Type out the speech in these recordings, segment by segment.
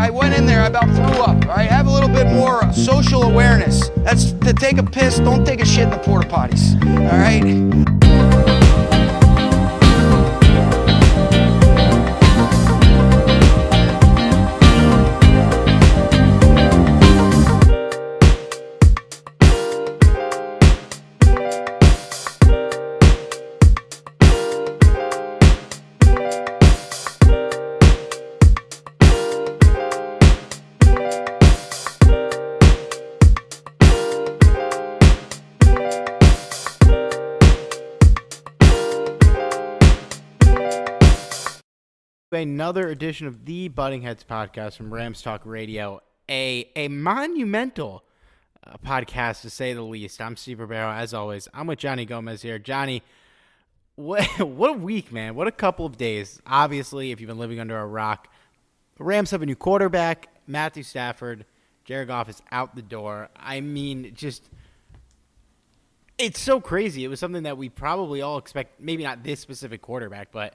I went in there, I about threw up. All right, have a little bit more social awareness. That's to take a piss, don't take a shit in the porta potties. All right? Another edition of the Butting Heads podcast from Rams Talk Radio, a a monumental uh, podcast to say the least. I'm Steve Ribeiro, as always. I'm with Johnny Gomez here. Johnny, what what a week, man! What a couple of days. Obviously, if you've been living under a rock, the Rams have a new quarterback, Matthew Stafford. Jared Goff is out the door. I mean, just it's so crazy. It was something that we probably all expect. Maybe not this specific quarterback, but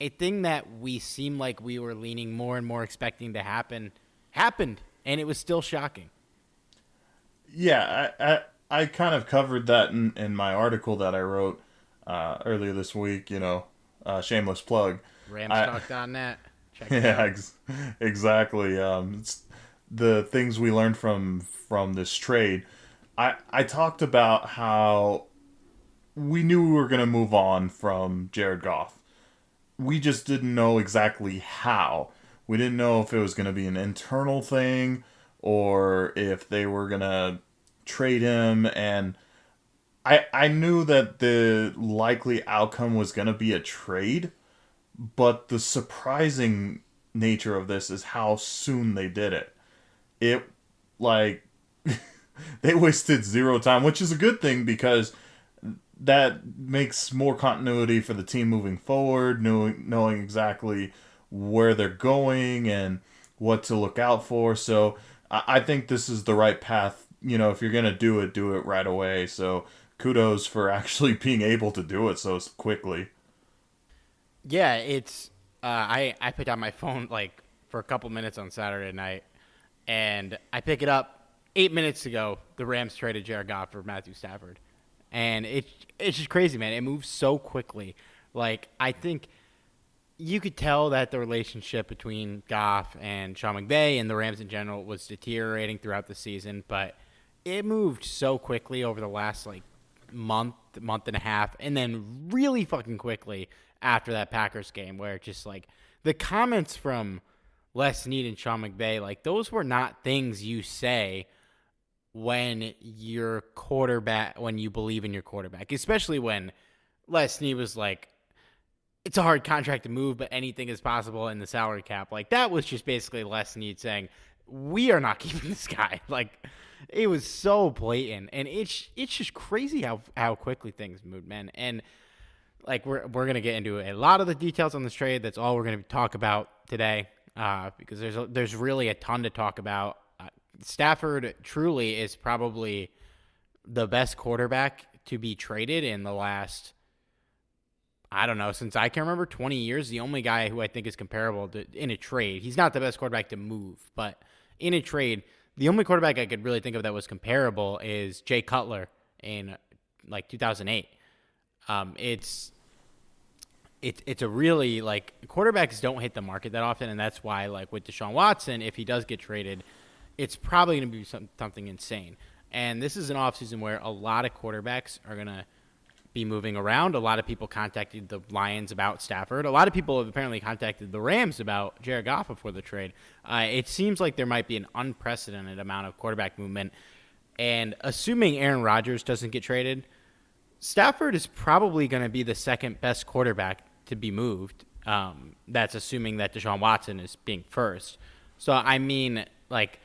a thing that we seemed like we were leaning more and more expecting to happen happened, and it was still shocking. Yeah, I I, I kind of covered that in, in my article that I wrote uh, earlier this week. You know, uh, shameless plug. Ramstalk.net. Check it Yeah, ex- exactly. Um, the things we learned from from this trade. I I talked about how we knew we were going to move on from Jared Goff. We just didn't know exactly how. We didn't know if it was going to be an internal thing or if they were going to trade him and I I knew that the likely outcome was going to be a trade, but the surprising nature of this is how soon they did it. It like they wasted zero time, which is a good thing because that makes more continuity for the team moving forward, knowing knowing exactly where they're going and what to look out for. So I, I think this is the right path. You know, if you're gonna do it, do it right away. So kudos for actually being able to do it so quickly. Yeah, it's. Uh, I I picked out my phone like for a couple minutes on Saturday night, and I pick it up eight minutes ago. The Rams traded Jared Goff for Matthew Stafford, and it it's just crazy, man. It moves so quickly. Like I think you could tell that the relationship between Goff and Sean McVay and the Rams in general was deteriorating throughout the season, but it moved so quickly over the last like month, month and a half, and then really fucking quickly after that Packers game, where just like the comments from Les Snead and Sean McVay, like those were not things you say when your quarterback, when you believe in your quarterback, especially when Les Snead was like, it's a hard contract to move, but anything is possible in the salary cap. Like that was just basically Les Snead saying, we are not keeping this guy. Like it was so blatant, and it's it's just crazy how how quickly things moved, man. And like we're we're gonna get into a lot of the details on this trade. That's all we're gonna talk about today, uh, because there's a, there's really a ton to talk about. Stafford truly is probably the best quarterback to be traded in the last I don't know, since I can remember 20 years, the only guy who I think is comparable to, in a trade. He's not the best quarterback to move, but in a trade, the only quarterback I could really think of that was comparable is Jay Cutler in like 2008. Um, it's it's it's a really like quarterbacks don't hit the market that often, and that's why like with Deshaun Watson, if he does get traded, it's probably going to be some, something insane. And this is an offseason where a lot of quarterbacks are going to be moving around. A lot of people contacted the Lions about Stafford. A lot of people have apparently contacted the Rams about Jared Goff before the trade. Uh, it seems like there might be an unprecedented amount of quarterback movement. And assuming Aaron Rodgers doesn't get traded, Stafford is probably going to be the second best quarterback to be moved. Um, that's assuming that Deshaun Watson is being first. So, I mean, like,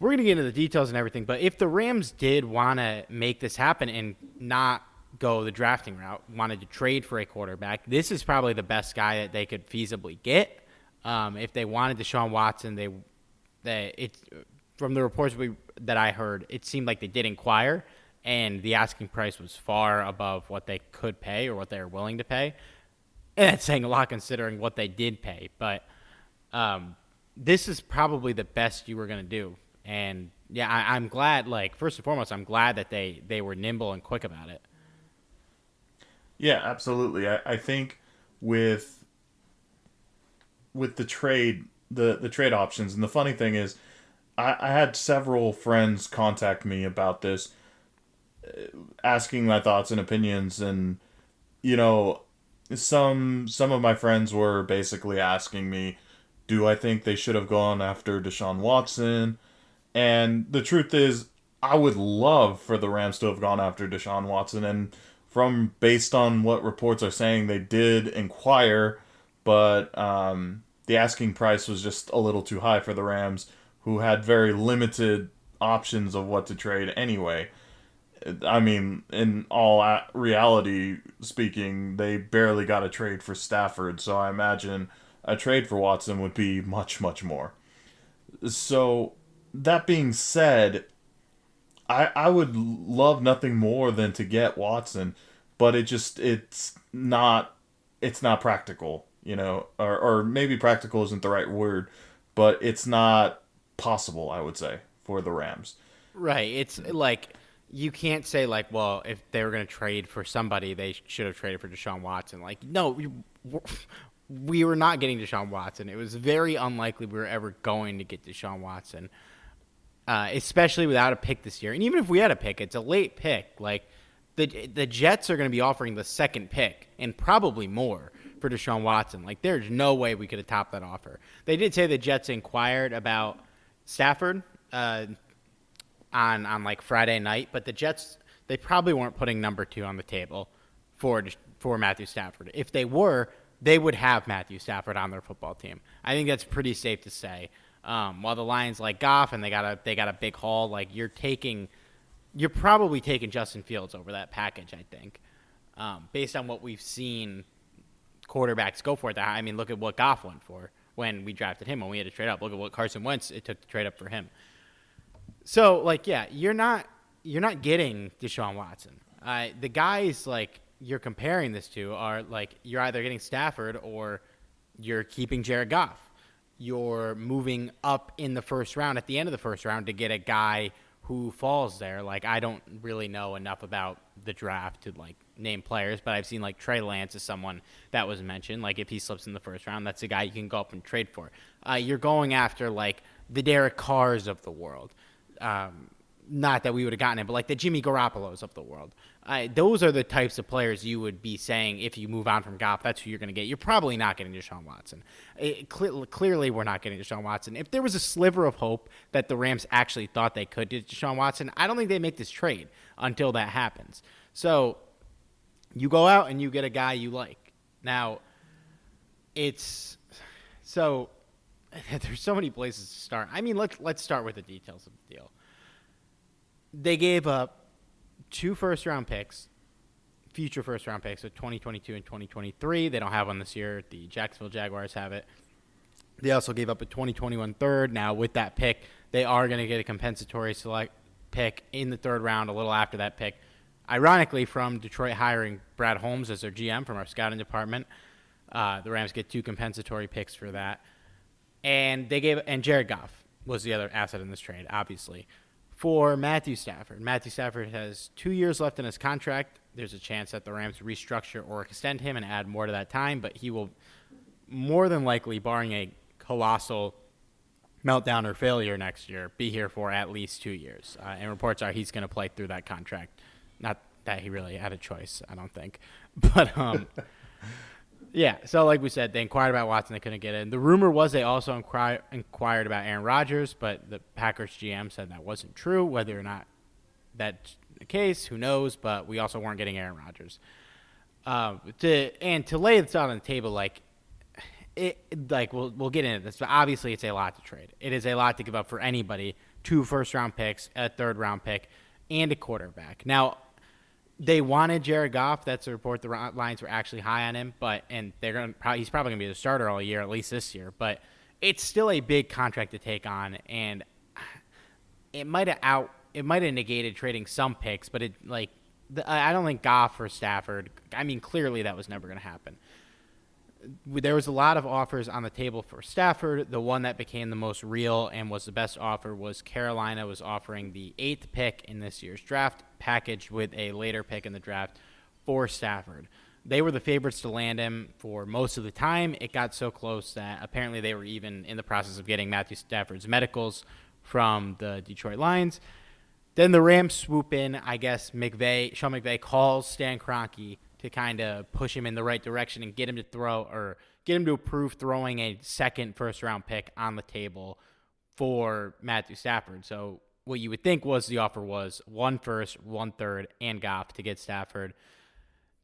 we're going to get into the details and everything, but if the Rams did want to make this happen and not go the drafting route, wanted to trade for a quarterback, this is probably the best guy that they could feasibly get. Um, if they wanted Deshaun Watson, they, they it's from the reports we, that I heard, it seemed like they did inquire, and the asking price was far above what they could pay or what they were willing to pay. And that's saying a lot considering what they did pay. But um, this is probably the best you were going to do. And yeah, I, I'm glad. Like first and foremost, I'm glad that they they were nimble and quick about it. Yeah, absolutely. I, I think with with the trade the the trade options and the funny thing is I, I had several friends contact me about this uh, asking my thoughts and opinions and you know some some of my friends were basically asking me do I think they should have gone after Deshaun Watson and the truth is I would love for the Rams to have gone after Deshaun Watson and from based on what reports are saying, they did inquire, but um, the asking price was just a little too high for the Rams, who had very limited options of what to trade anyway. I mean, in all reality speaking, they barely got a trade for Stafford, so I imagine a trade for Watson would be much, much more. So, that being said, I I would love nothing more than to get Watson, but it just it's not it's not practical, you know, or or maybe practical isn't the right word, but it's not possible, I would say, for the Rams. Right. It's like you can't say like, well, if they were going to trade for somebody, they should have traded for Deshaun Watson. Like, no, we, we were not getting Deshaun Watson. It was very unlikely we were ever going to get Deshaun Watson uh, especially without a pick this year. And even if we had a pick, it's a late pick. Like the the Jets are going to be offering the second pick and probably more for Deshaun Watson. Like there's no way we could have topped that offer. They did say the Jets inquired about Stafford uh, on on like Friday night, but the Jets they probably weren't putting number two on the table for for Matthew Stafford. If they were, they would have Matthew Stafford on their football team. I think that's pretty safe to say. Um, while the Lions like Goff and they got a they got a big haul, like you're taking, you're probably taking Justin Fields over that package. I think, um, based on what we've seen, quarterbacks go for it. I mean, look at what Goff went for when we drafted him when we had to trade up. Look at what Carson Wentz it took to trade up for him. So like, yeah, you're not you're not getting Deshaun Watson. Uh, the guys like you're comparing this to are like you're either getting Stafford or you're keeping Jared Goff you're moving up in the first round at the end of the first round to get a guy who falls there. Like I don't really know enough about the draft to like name players, but I've seen like Trey Lance is someone that was mentioned. Like if he slips in the first round, that's a guy you can go up and trade for. Uh, you're going after like the Derek Carrs of the world. Um, not that we would have gotten it, but like the Jimmy Garoppolo's of the world. Those are the types of players you would be saying if you move on from Goff, that's who you're going to get. You're probably not getting Deshaun Watson. It, cl- clearly, we're not getting Deshaun Watson. If there was a sliver of hope that the Rams actually thought they could get Deshaun Watson, I don't think they make this trade until that happens. So you go out and you get a guy you like. Now, it's so there's so many places to start. I mean, let's let's start with the details of the deal they gave up two first round picks, future first round picks of 2022 and 2023. They don't have one this year. The Jacksonville Jaguars have it. They also gave up a 2021 third. Now, with that pick, they are going to get a compensatory select pick in the third round a little after that pick. ironically, from Detroit hiring Brad Holmes as their GM from our scouting department. Uh, the Rams get two compensatory picks for that, and they gave and Jared Goff was the other asset in this trade, obviously, for Matthew Stafford. Matthew Stafford has two years left in his contract. There's a chance that the Rams restructure or extend him and add more to that time, but he will more than likely, barring a colossal meltdown or failure next year, be here for at least two years. Uh, and reports are he's going to play through that contract. Not that he really had a choice, I don't think. But um, yeah, so like we said, they inquired about Watson, they couldn't get in. The rumor was they also inquir- inquired about Aaron Rodgers, but the Packers GM said that wasn't true. Whether or not that's the case, who knows? But we also weren't getting Aaron Rodgers. Uh, to and to lay this out on the table, like it, like we'll we'll get into this, but obviously it's a lot to trade. It is a lot to give up for anybody. Two first round picks, a third round pick, and a quarterback. Now, they wanted Jared Goff. That's a report. The Lions were actually high on him, but and they're gonna he's probably gonna be the starter all year, at least this year. But it's still a big contract to take on, and it might have out it might have negated trading some picks, but it like I don't think Goff or Stafford. I mean, clearly that was never going to happen there was a lot of offers on the table for Stafford. The one that became the most real and was the best offer was Carolina was offering the eighth pick in this year's draft, packaged with a later pick in the draft for Stafford. They were the favorites to land him for most of the time. It got so close that apparently they were even in the process of getting Matthew Stafford's medicals from the Detroit Lions. Then the Rams swoop in. I guess McVay, Sean McVay calls Stan Kroenke to kind of push him in the right direction and get him to throw or get him to approve throwing a second first round pick on the table for Matthew Stafford. So what you would think was the offer was one first, one third, and Goff to get Stafford.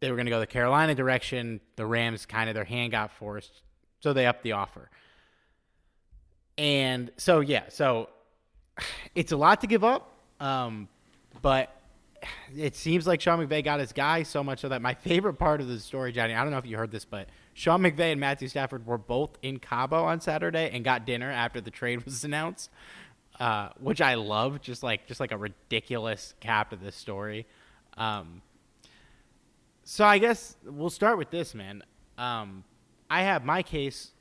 They were going to go the Carolina direction. The Rams kind of their hand got forced, so they upped the offer. And so yeah, so it's a lot to give up, um, but it seems like Sean McVay got his guy so much so that my favorite part of the story, Johnny, I don't know if you heard this, but Sean McVay and Matthew Stafford were both in Cabo on Saturday and got dinner after the trade was announced, uh, which I love. Just like just like a ridiculous cap to this story. Um, so I guess we'll start with this, man. Um, I have my case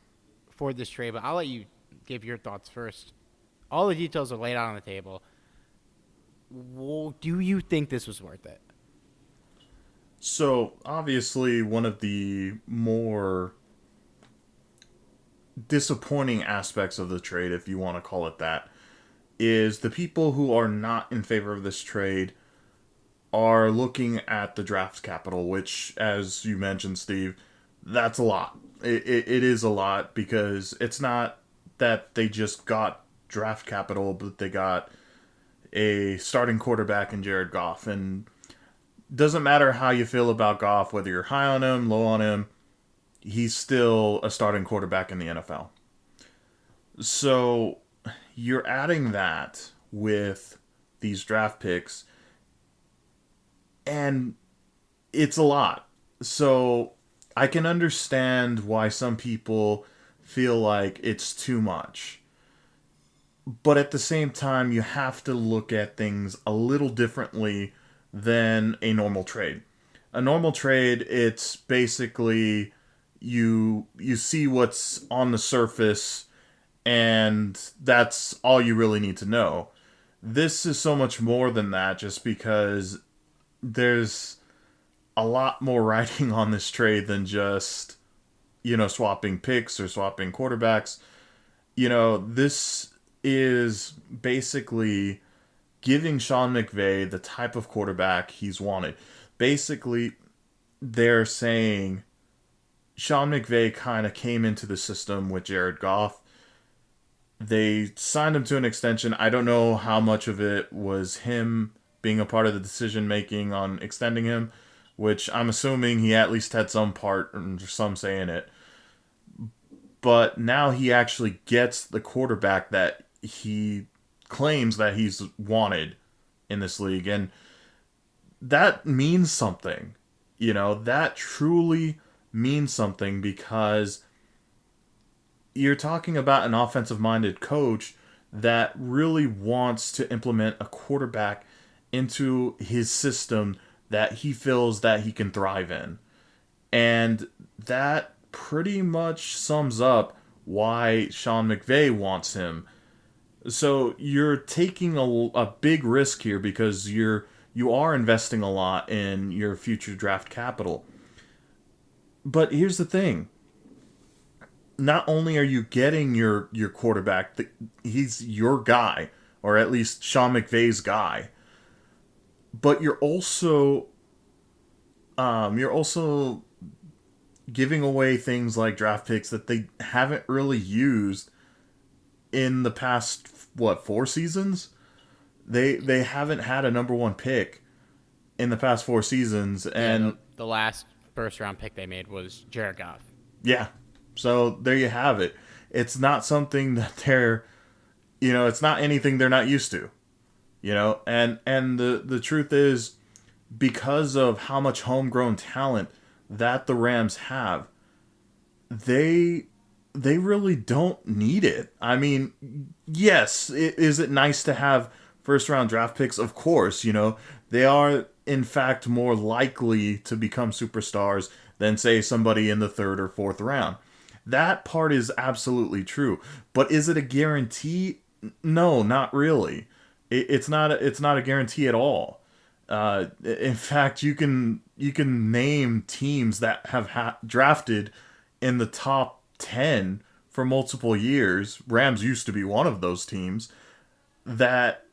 for this trade, but I'll let you give your thoughts first. All the details are laid out on the table well, do you think this was worth it? So, obviously, one of the more disappointing aspects of the trade, if you want to call it that, is the people who are not in favor of this trade are looking at the draft capital, which, as you mentioned, Steve, that's a lot. It, it, it is a lot because it's not that they just got draft capital, but they got a starting quarterback in Jared Goff. And doesn't matter how you feel about Goff, whether you're high on him, low on him, he's still a starting quarterback in the NFL. So you're adding that with these draft picks, and it's a lot. So I can understand why some people feel like it's too much but at the same time you have to look at things a little differently than a normal trade. A normal trade it's basically you you see what's on the surface and that's all you really need to know. This is so much more than that just because there's a lot more writing on this trade than just you know swapping picks or swapping quarterbacks. You know this is basically giving Sean McVay the type of quarterback he's wanted. Basically, they're saying Sean McVay kind of came into the system with Jared Goff. They signed him to an extension. I don't know how much of it was him being a part of the decision making on extending him, which I'm assuming he at least had some part or some say in it. But now he actually gets the quarterback that he claims that he's wanted in this league and that means something you know that truly means something because you're talking about an offensive minded coach that really wants to implement a quarterback into his system that he feels that he can thrive in. And that pretty much sums up why Sean McVay wants him. So you're taking a, a big risk here because you're you are investing a lot in your future draft capital. But here's the thing. Not only are you getting your your quarterback, he's your guy, or at least Sean McVay's guy, but you're also um, you're also giving away things like draft picks that they haven't really used in the past what four seasons they they haven't had a number one pick in the past four seasons and the, the, last first round pick they made was Jared Goff. Yeah. So there you have it. It's not something that they're you know, it's not anything they're not used to. You know, and and the the truth is because of how much homegrown talent that the Rams have, they they really don't need it. I mean, yes, it, is it nice to have first round draft picks? Of course, you know, they are in fact more likely to become superstars than say somebody in the third or fourth round. That part is absolutely true. But is it a guarantee? No, not really. It, it's not. A, it's not a guarantee at all. Uh, in fact, you can you can name teams that have ha- drafted in the top ten for multiple years. Rams used to be one of those teams that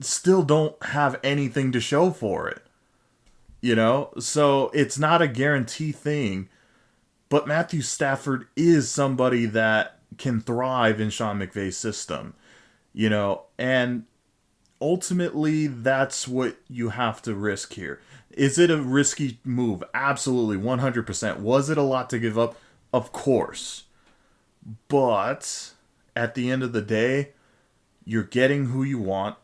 still don't have anything to show for it. You know, so it's not a guarantee thing. But Matthew Stafford is somebody that can thrive in Sean McVay's system. You know, and ultimately that's what you have to risk here. Is it a risky move? Absolutely, 100%. Was it a lot to give up? Of course. But at the end of the day, you're getting who you want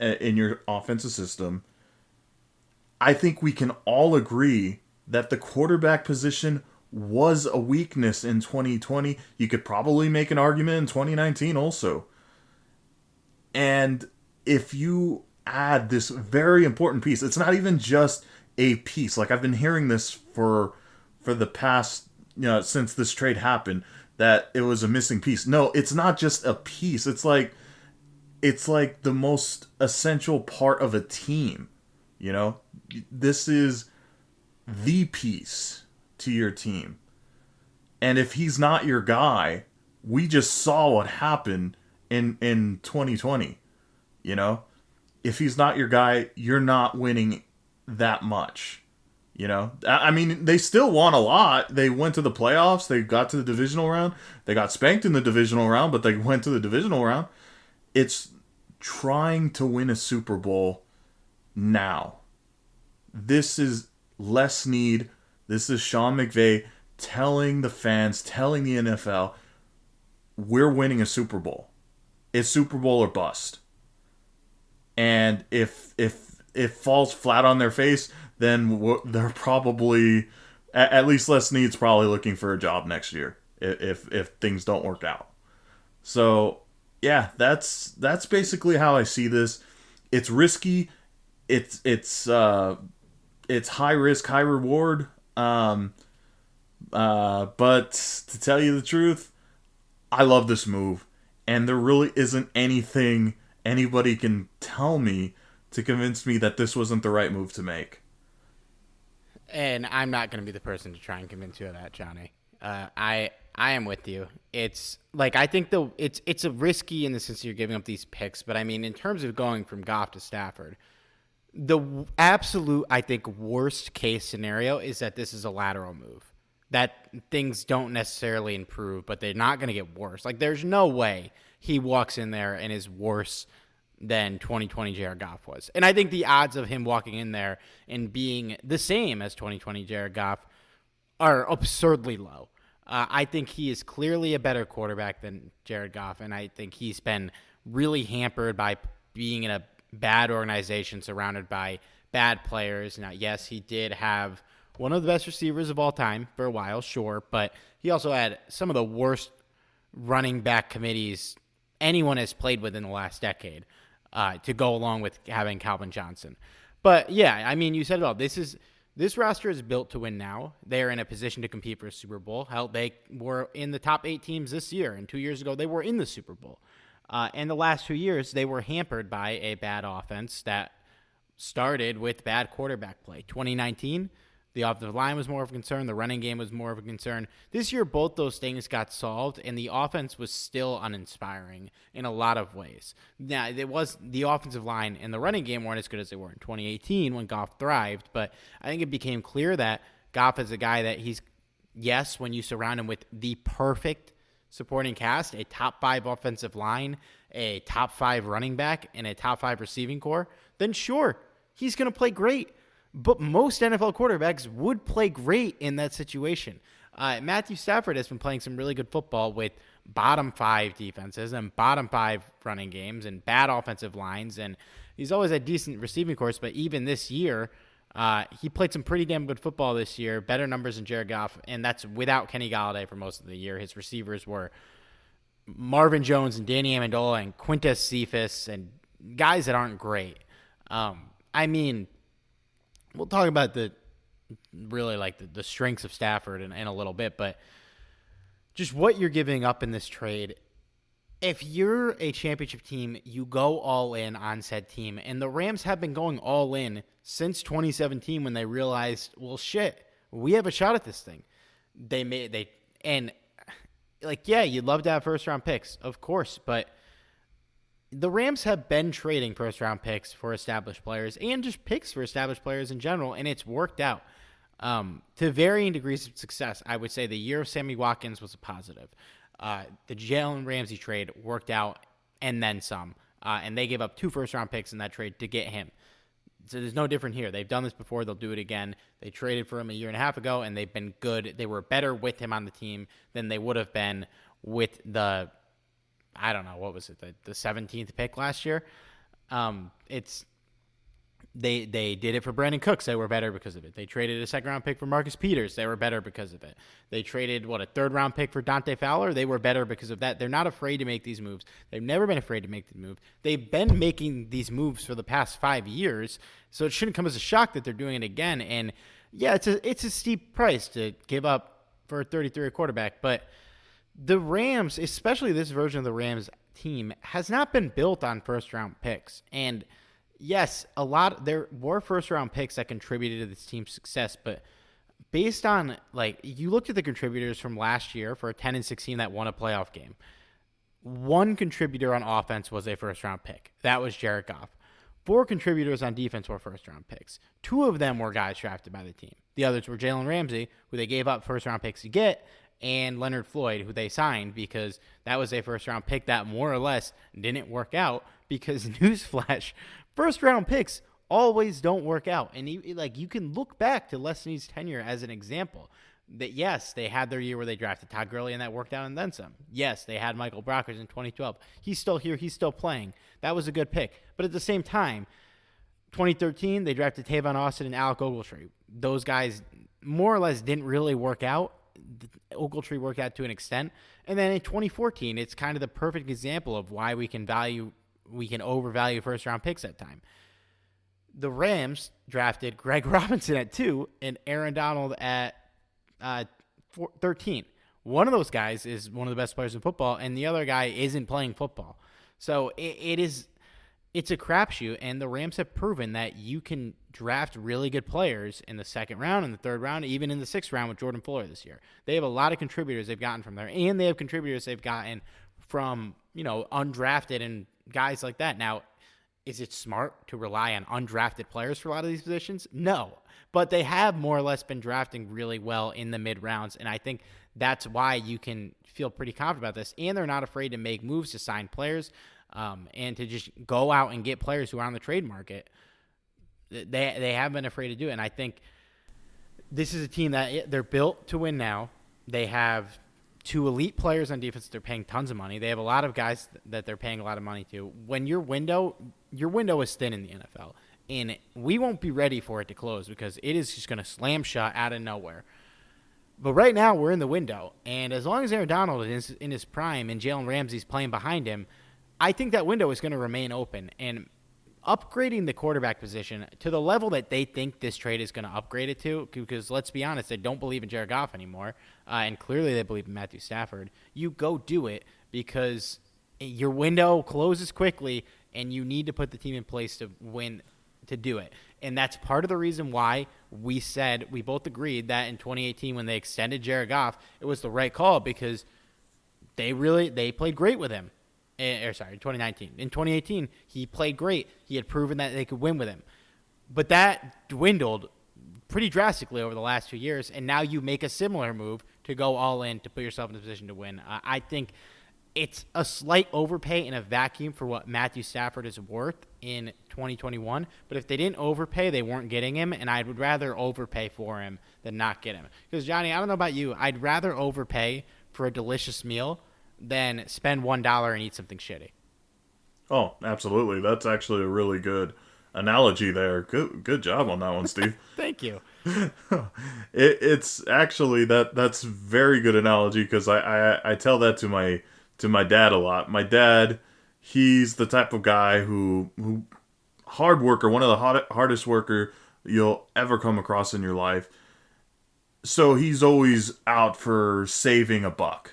uh, in your offensive system. I think we can all agree that the quarterback position was a weakness in 2020. You could probably make an argument in 2019 also. And if you add this very important piece, it's not even just a piece. Like I've been hearing this for for the past you know since this trade happened that it was a missing piece. No, it's not just a piece. It's like it's like the most essential part of a team. You know, this is the piece to your team. And if he's not your guy, we just saw what happened in in 2020. You know, if he's not your guy, you're not winning that much. You know, I mean, they still won a lot. They went to the playoffs. They got to the divisional round. They got spanked in the divisional round, but they went to the divisional round. It's trying to win a Super Bowl now. This is Les Snead. This is Sean McVay telling the fans, telling the NFL, we're winning a Super Bowl. It's Super Bowl or bust and if if it falls flat on their face, then they're probably at least Les Snead's probably looking for a job next year if if things don't work out. So yeah, that's that's basically how I see this. It's risky. It's it's uh, it's high risk, high reward. Um, uh, but to tell you the truth, I love this move, and there really isn't anything anybody can tell me to convince me that this wasn't the right move to make. And I'm not going to be the person to try and convince you of that, Johnny. Uh, I I am with you. It's like I think the it's it's a risky in the sense you're giving up these picks, but I mean in terms of going from Goff to Stafford, the absolute I think worst case scenario is that this is a lateral move. That things don't necessarily improve, but they're not going to get worse. Like there's no way he walks in there and is worse than 2020 Jared Goff was. And I think the odds of him walking in there and being the same as 2020 Jared Goff are absurdly low. Uh, I think he is clearly a better quarterback than Jared Goff, and I think he's been really hampered by being in a bad organization surrounded by bad players. Now, yes, he did have one of the best receivers of all time for a while, sure, but he also had some of the worst running back committees anyone has played with in the last decade uh, to go along with having Calvin Johnson. But yeah, I mean, you said it all. This is this roster is built to win now. They are in a position to compete for a Super Bowl. Hell, they were in the top eight teams this year, and two years ago they were in the Super Bowl. Uh, and the last two years they were hampered by a bad offense that started with bad quarterback play. 2019 the offensive line was more of a concern. The running game was more of a concern. This year, both those things got solved, and the offense was still uninspiring in a lot of ways. Now, it was the offensive line and the running game weren't as good as they were in 2018 when Goff thrived, but I think it became clear that Goff is a guy that he's, yes, when you surround him with the perfect supporting cast, a top five offensive line, a top five running back, and a top five receiving corps, then sure, he's going to play great. But most NFL quarterbacks would play great in that situation. Uh, Matthew Stafford has been playing some really good football with bottom five defenses and bottom five running games and bad offensive lines. And he's always had decent receiving course, but even this year, uh, he played some pretty damn good football this year, better numbers than Jared Goff, and that's without Kenny Golladay for most of the year. His receivers were Marvin Jones and Danny Amendola and Quintez Cephus and guys that aren't great. Um, I mean, we'll talk about the really like the, the strengths of Stafford in, in a little bit, but just what you're giving up in this trade. If you're a championship team, you go all in on said team. And the Rams have been going all in since 2017 when they realized, well, shit, we have a shot at this thing. They made, they, and like, yeah, you'd love to have first round picks, of course, but the Rams have been trading first round picks for established players and just picks for established players in general, and it's worked out um, to varying degrees of success. I would say the year of Sammy Watkins was a positive. Uh, the Jalen Ramsey trade worked out and then some, uh, and they gave up two first round picks in that trade to get him. So there's no different here. They've done this before. They'll do it again. They traded for him a year and a half ago, and they've been good. They were better with him on the team than they would have been with the I don't know what was it the the 17th pick last year. Um, it's they they did it for Brandin Cooks. They were better because of it. They traded a second round pick for Marcus Peters. They were better because of it. They traded what a third round pick for Dante Fowler. They were better because of that. They're not afraid to make these moves. They've never been afraid to make the move. They've been making these moves for the past five years. So it shouldn't come as a shock that they're doing it again. And yeah, it's a it's a steep price to give up for a 33 quarterback, but the Rams, especially this version of the Rams team, has not been built on first round picks. And yes, a lot there were first round picks that contributed to this team's success, but based on like you looked at the contributors from last year for a 10 and 16 that won a playoff game. One contributor on offense was a first round pick. That was Jared Goff. Four contributors on defense were first round picks. Two of them were guys drafted by the team. The others were Jalen Ramsey, who they gave up first round picks to get, and Leonard Floyd, who they signed because that was a first round pick that more or less didn't work out. Because newsflash, first round picks always don't work out, and like you can look back to Les Snead's tenure as an example. That yes, they had their year where they drafted Todd Gurley and that worked out, and then some. Yes, they had Michael Brockers in 2012. He's still here. He's still playing. That was a good pick. But at the same time, 2013 they drafted Tavon Austin and Alec Ogletree. Those guys more or less didn't really work out Ogletree worked out to an extent. And then in 2014, it's kind of the perfect example of why we can value, we can overvalue first round picks at time. The Rams drafted Greg Robinson at two and Aaron Donald at uh, four, 13. One of those guys is one of the best players in football, and the other guy isn't playing football. So it, it is it's a crapshoot, and the Rams have proven that you can draft really good players in the second round, in the third round, even in the sixth round with Jordan Fuller this year. They have a lot of contributors they've gotten from there, and they have contributors they've gotten from you know undrafted and guys like that. Now, is it smart to rely on undrafted players for a lot of these positions? No, but they have more or less been drafting really well in the mid rounds, and I think that's why you can feel pretty confident about this. And they're not afraid to make moves to sign players um, and to just go out and get players who are on the trade market. They they have been afraid to do it, and I think this is a team that they're built to win. Now they have two elite players on defense. They're paying tons of money. They have a lot of guys that they're paying a lot of money to. When your window your window is thin in the NFL, and we won't be ready for it to close because it is just going to slam shut out of nowhere. But right now we're in the window, and as long as Aaron Donald is in his prime and Jalen Ramsey's playing behind him, I think that window is going to remain open. And upgrading the quarterback position to the level that they think this trade is going to upgrade it to, because let's be honest, they don't believe in Jared Goff anymore, uh, and clearly they believe in Matthew Stafford. You go do it because your window closes quickly, and you need to put the team in place to win to do it. And that's part of the reason why we said we both agreed that in 2018 when they extended Jared Goff, it was the right call because they really they played great with him. Eh, or sorry, 2019. In 2018, he played great. He had proven that they could win with him. But that dwindled pretty drastically over the last two years, and now you make a similar move to go all in to put yourself in a position to win. Uh, I think it's a slight overpay in a vacuum for what Matthew Stafford is worth in 2021. But if they didn't overpay, they weren't getting him, and I would rather overpay for him than not get him. Because Johnny, I don't know about you, I'd rather overpay for a delicious meal than spend one dollar and eat something shitty. Oh, absolutely. That's actually a really good analogy there. Good, good job on that one, Steve. Thank you. it, it's actually that that's very good analogy because I, I I tell that to my to my dad a lot. My dad, he's the type of guy who who hard worker, one of the hard, hardest worker you'll ever come across in your life. So he's always out for saving a buck,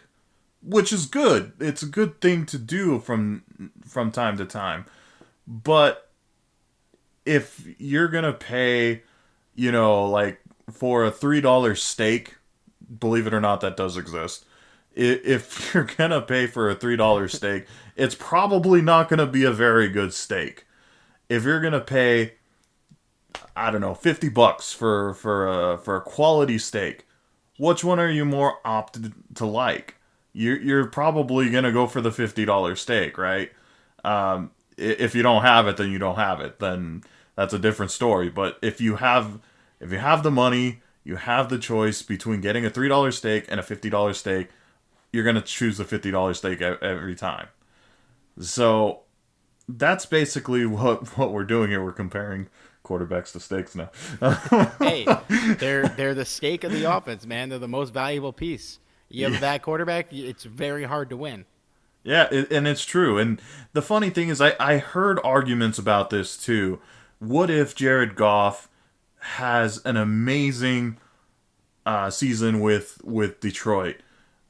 which is good. It's a good thing to do from from time to time. But if you're going to pay, you know, like for a $3 steak, believe it or not that does exist if you're gonna pay for a three dollar steak, it's probably not gonna be a very good steak. If you're gonna pay, I don't know, fifty bucks for for a for a quality steak, which one are you more opted to like? You're you're probably gonna go for the fifty dollar steak, right? Um, if you don't have it, then you don't have it. Then that's a different story. But if you have if you have the money, you have the choice between getting a three dollar steak and a fifty dollar steak you're going to choose the $50 steak every time. So that's basically what what we're doing here. We're comparing quarterbacks to steaks now. hey, they're they're the steak of the offense, man. They're the most valuable piece. You have yeah. a bad quarterback, it's very hard to win. Yeah, it, and it's true. And the funny thing is, I, I heard arguments about this too. What if Jared Goff has an amazing uh, season with with Detroit?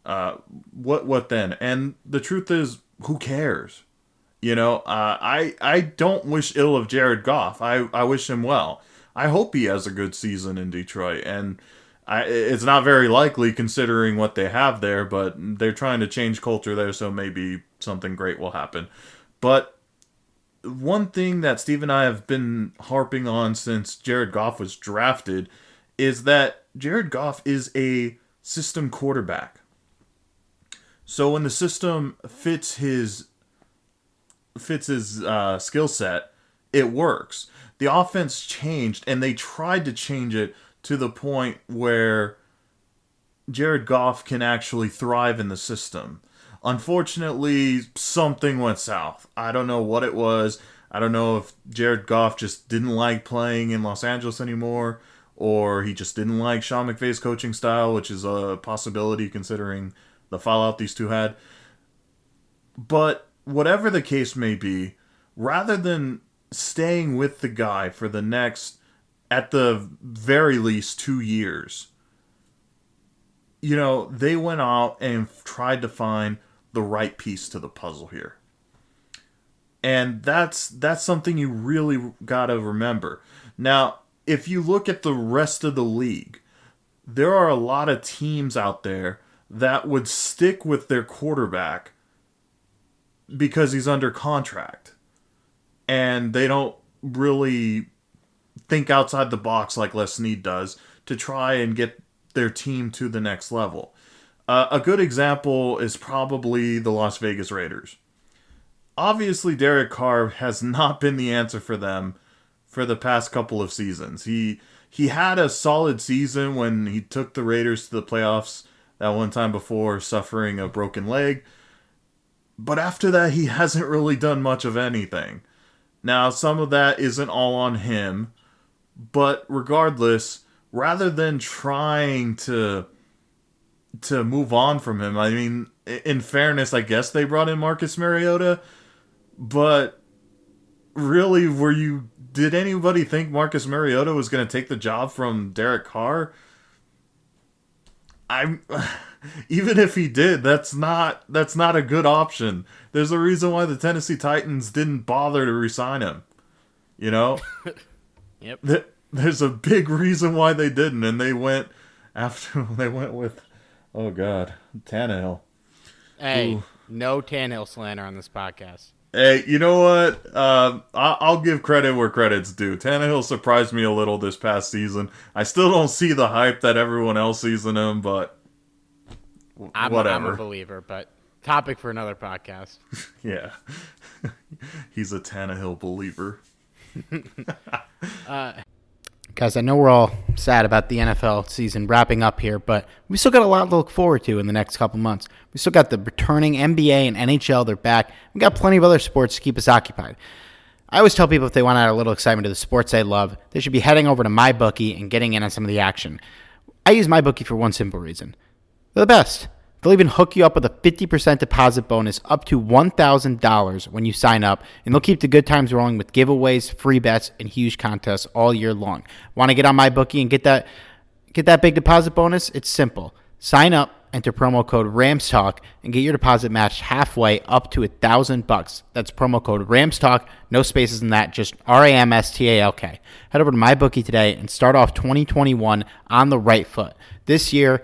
uh, what what then? And the truth is, who cares? You know, uh, I I don't wish ill of Jared Goff. I I wish him well. I hope he has a good season in Detroit, and I, it's not very likely considering what they have there. But they're trying to change culture there, so maybe something great will happen. But one thing that Steve and I have been harping on since Jared Goff was drafted is that Jared Goff is a system quarterback. So when the system fits his fits his uh, skill set, it works. The offense changed, and they tried to change it to the point where Jared Goff can actually thrive in the system. Unfortunately, something went south. I don't know what it was. I don't know if Jared Goff just didn't like playing in Los Angeles anymore, or he just didn't like Sean McVay's coaching style, which is a possibility considering the fallout these two had. But whatever the case may be, rather than staying with the guy for the next, at the very least, two years, you know, they went out and tried to find the right piece to the puzzle here. And that's that's something you really got to remember. Now, if you look at the rest of the league, there are a lot of teams out there that would stick with their quarterback because he's under contract and they don't really think outside the box like Les Snead does to try and get their team to the next level. Uh, a good example is probably the Las Vegas Raiders. Obviously, Derek Carr has not been the answer for them for the past couple of seasons. He he had a solid season when he took the Raiders to the playoffs that one time before suffering a broken leg. But after that, he hasn't really done much of anything. Now, some of that isn't all on him, but regardless, rather than trying to to move on from him, I mean, in fairness, I guess they brought in Marcus Mariota, but really, were you? Did anybody think Marcus Mariota was going to take the job from Derek Carr? I'm even if he did, that's not that's not a good option. There's a reason why the Tennessee Titans didn't bother to resign him. You know? yep. There's a big reason why they didn't, and they went after they went with oh god, Tannehill. Hey, Ooh. no Tannehill slander on this podcast. Hey, you know what? Uh, I'll give credit where credit's due. Tannehill surprised me a little this past season. I still don't see the hype that everyone else sees in him, but I'm, whatever. I'm a believer, but topic for another podcast. yeah, he's a Tannehill believer. Guys, I know we're all sad about the NFL season wrapping up here, but we still got a lot to look forward to in the next couple months. We still got the returning NBA and NHL, they're back. We've got plenty of other sports to keep us occupied. I always tell people if they want to add a little excitement to the sports they love, they should be heading over to MyBookie and getting in on some of the action. I use MyBookie for one simple reason they're the best. They'll even hook you up with a 50% deposit bonus up to $1,000 when you sign up, and they'll keep the good times rolling with giveaways, free bets, and huge contests all year long. Want to get on MyBookie and get that get that big deposit bonus? It's simple. Sign up, enter promo code RAMSTALK, and get your deposit matched halfway up to a thousand bucks. That's promo code RAMSTALK, no spaces in that, just R A M S T A L K. Head over to MyBookie today and start off 2021 on the right foot. This year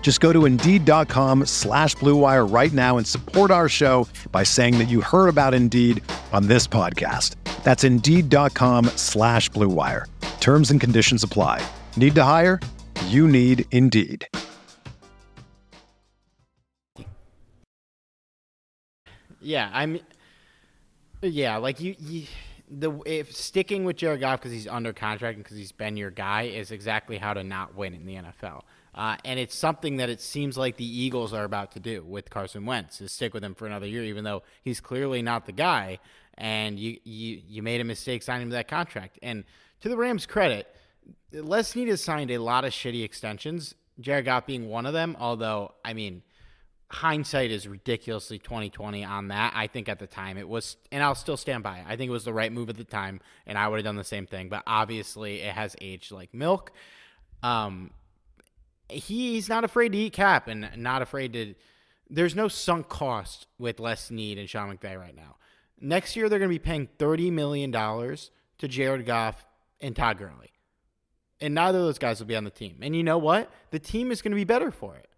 Just go to Indeed.com slash BlueWire right now and support our show by saying that you heard about Indeed on this podcast. That's Indeed.com slash BlueWire. Terms and conditions apply. Need to hire? You need Indeed. Yeah, I'm... Yeah, like you... you the if sticking with Jared Goff because he's under contract and because he's been your guy is exactly how to not win in the NFL. Uh, and it's something that it seems like the Eagles are about to do with Carson Wentz is stick with him for another year, even though he's clearly not the guy. And you you you made a mistake signing that contract. And to the Rams' credit, Les Snead has signed a lot of shitty extensions. Jared Goff being one of them. Although I mean, hindsight is ridiculously 2020 on that. I think at the time it was, and I'll still stand by it. I think it was the right move at the time, and I would have done the same thing. But obviously, it has aged like milk. Um, he's not afraid to eat cap and not afraid to. There's no sunk cost with Les Snead and Sean McVay right now. Next year, they're going to be paying $30 million to Jared Goff and Todd Gurley. And neither of those guys will be on the team. And you know what? The team is going to be better for it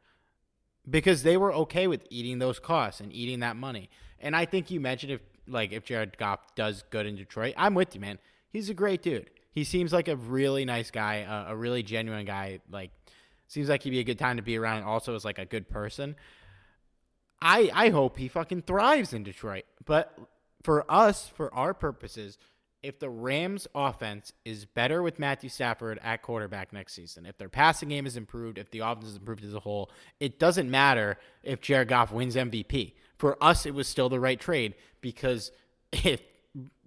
because they were okay with eating those costs and eating that money. And I think you mentioned if like if Jared Goff does good in Detroit, I'm with you, man. He's a great dude. He seems like a really nice guy, a, a really genuine guy. Like Seems like he'd be a good time to be around. Also, is like a good person. I I hope he fucking thrives in Detroit. But for us, for our purposes, if the Rams offense is better with Matthew Stafford at quarterback next season, if their passing game is improved, if the offense is improved as a whole, it doesn't matter if Jared Goff wins MVP. For us, it was still the right trade because if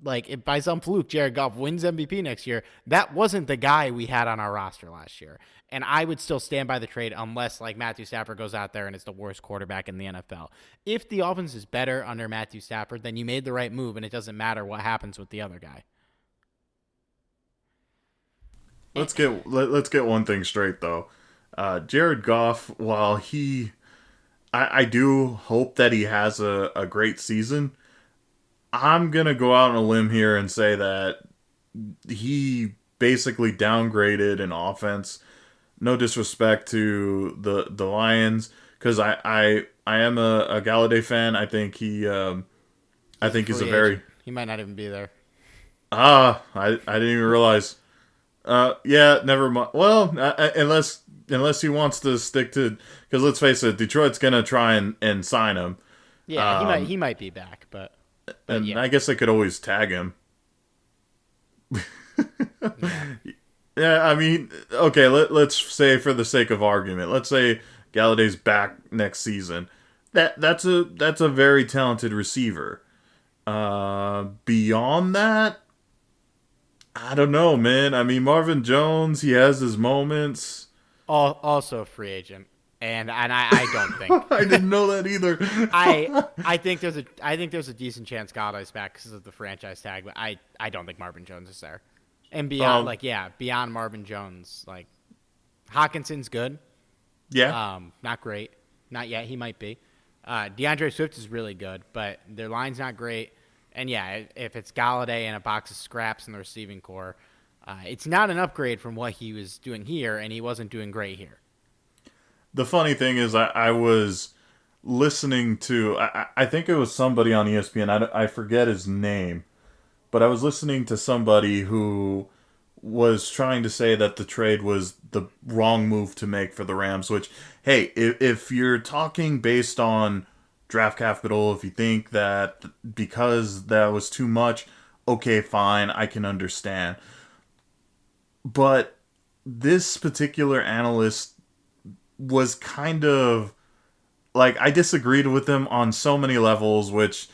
like if by some fluke Jared Goff wins MVP next year, that wasn't the guy we had on our roster last year. And I would still stand by the trade unless like Matthew Stafford goes out there and is the worst quarterback in the NFL. If the offense is better under Matthew Stafford, then you made the right move and it doesn't matter what happens with the other guy. Let's get let, us get one thing straight though. Uh, Jared Goff, while he I, I do hope that he has a, a great season I'm gonna go out on a limb here and say that he basically downgraded in offense. No disrespect to the the Lions, because I, I I am a, a Golladay fan. I think he um, I think he's a very agent. He might not even be there. ah I, I didn't even realize. Uh yeah, never mind. Well, uh, uh, unless unless he wants to stick to because let's face it, Detroit's gonna try and, and sign him, Yeah, he might Um, he might be back, but and yeah. I guess they could always tag him. Yeah, I mean, okay, let, let's say for the sake of argument, let's say Golladay's back next season. That that's a that's a very talented receiver. Uh, beyond that, I don't know, man. I mean, Marvin Jones, he has his moments. also a free agent. And and I, I don't think I didn't know that either. I I think there's a I think there's a decent chance Golladay's back because of the franchise tag, but I I don't think Marvin Jones is there. And beyond Um, like yeah, beyond Marvin Jones, like Hockenson's good. yeah, Um, not great, not yet. He might be. Uh, DeAndre Swift is really good, but their line's not great. And yeah, if it's Golladay and a box of scraps in the receiving corps, uh, it's not an upgrade from what he was doing here, and he wasn't doing great here. The funny thing is I, I was listening to I, I- think it was somebody on espn I, I forget his name but i was listening to somebody who was trying to say that the trade was the wrong move to make for the rams which hey if, if you're talking based on draft capital if you think that because that was too much okay fine i can understand. But this particular analyst was kind of like I disagreed with him on so many levels, which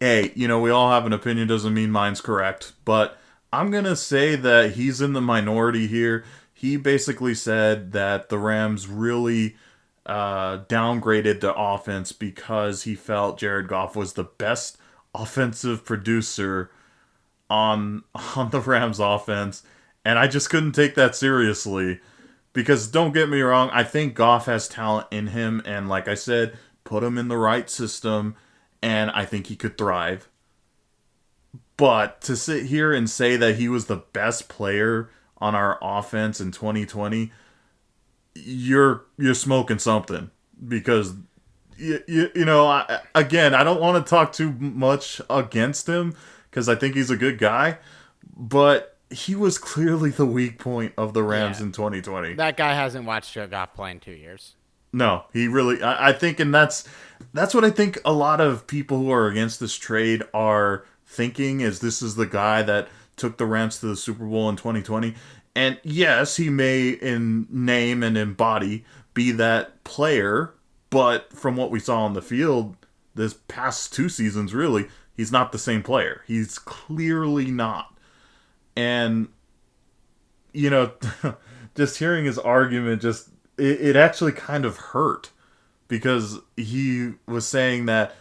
hey, you know, we all have an opinion doesn't mean mine's correct, but I'm going to say that he's in the minority here. He basically said that the Rams really uh, downgraded the offense because he felt Jared Goff was the best offensive producer on on the Rams offense, and I just couldn't take that seriously. Because don't get me wrong, I think Goff has talent in him, and like I said, put him in the right system, and I think he could thrive. But to sit here and say that he was the best player on our offense in 2020, you're you're smoking something because you, you, you know I, again I don't want to talk too much against him because I think he's a good guy, but he was clearly the weak point of the Rams Yeah. in 2020. That guy hasn't watched Jared Goff play in two years. No, he really. I, I think, and that's that's what I think. A lot of people who are against this trade are thinking is this is the guy that took the Rams to the Super Bowl in 2020. And yes, he may in name and in body be that player, but from what we saw on the field this past two seasons, really, he's not the same player. He's clearly not. And you know, just hearing his argument just it, it actually kind of hurt because he was saying that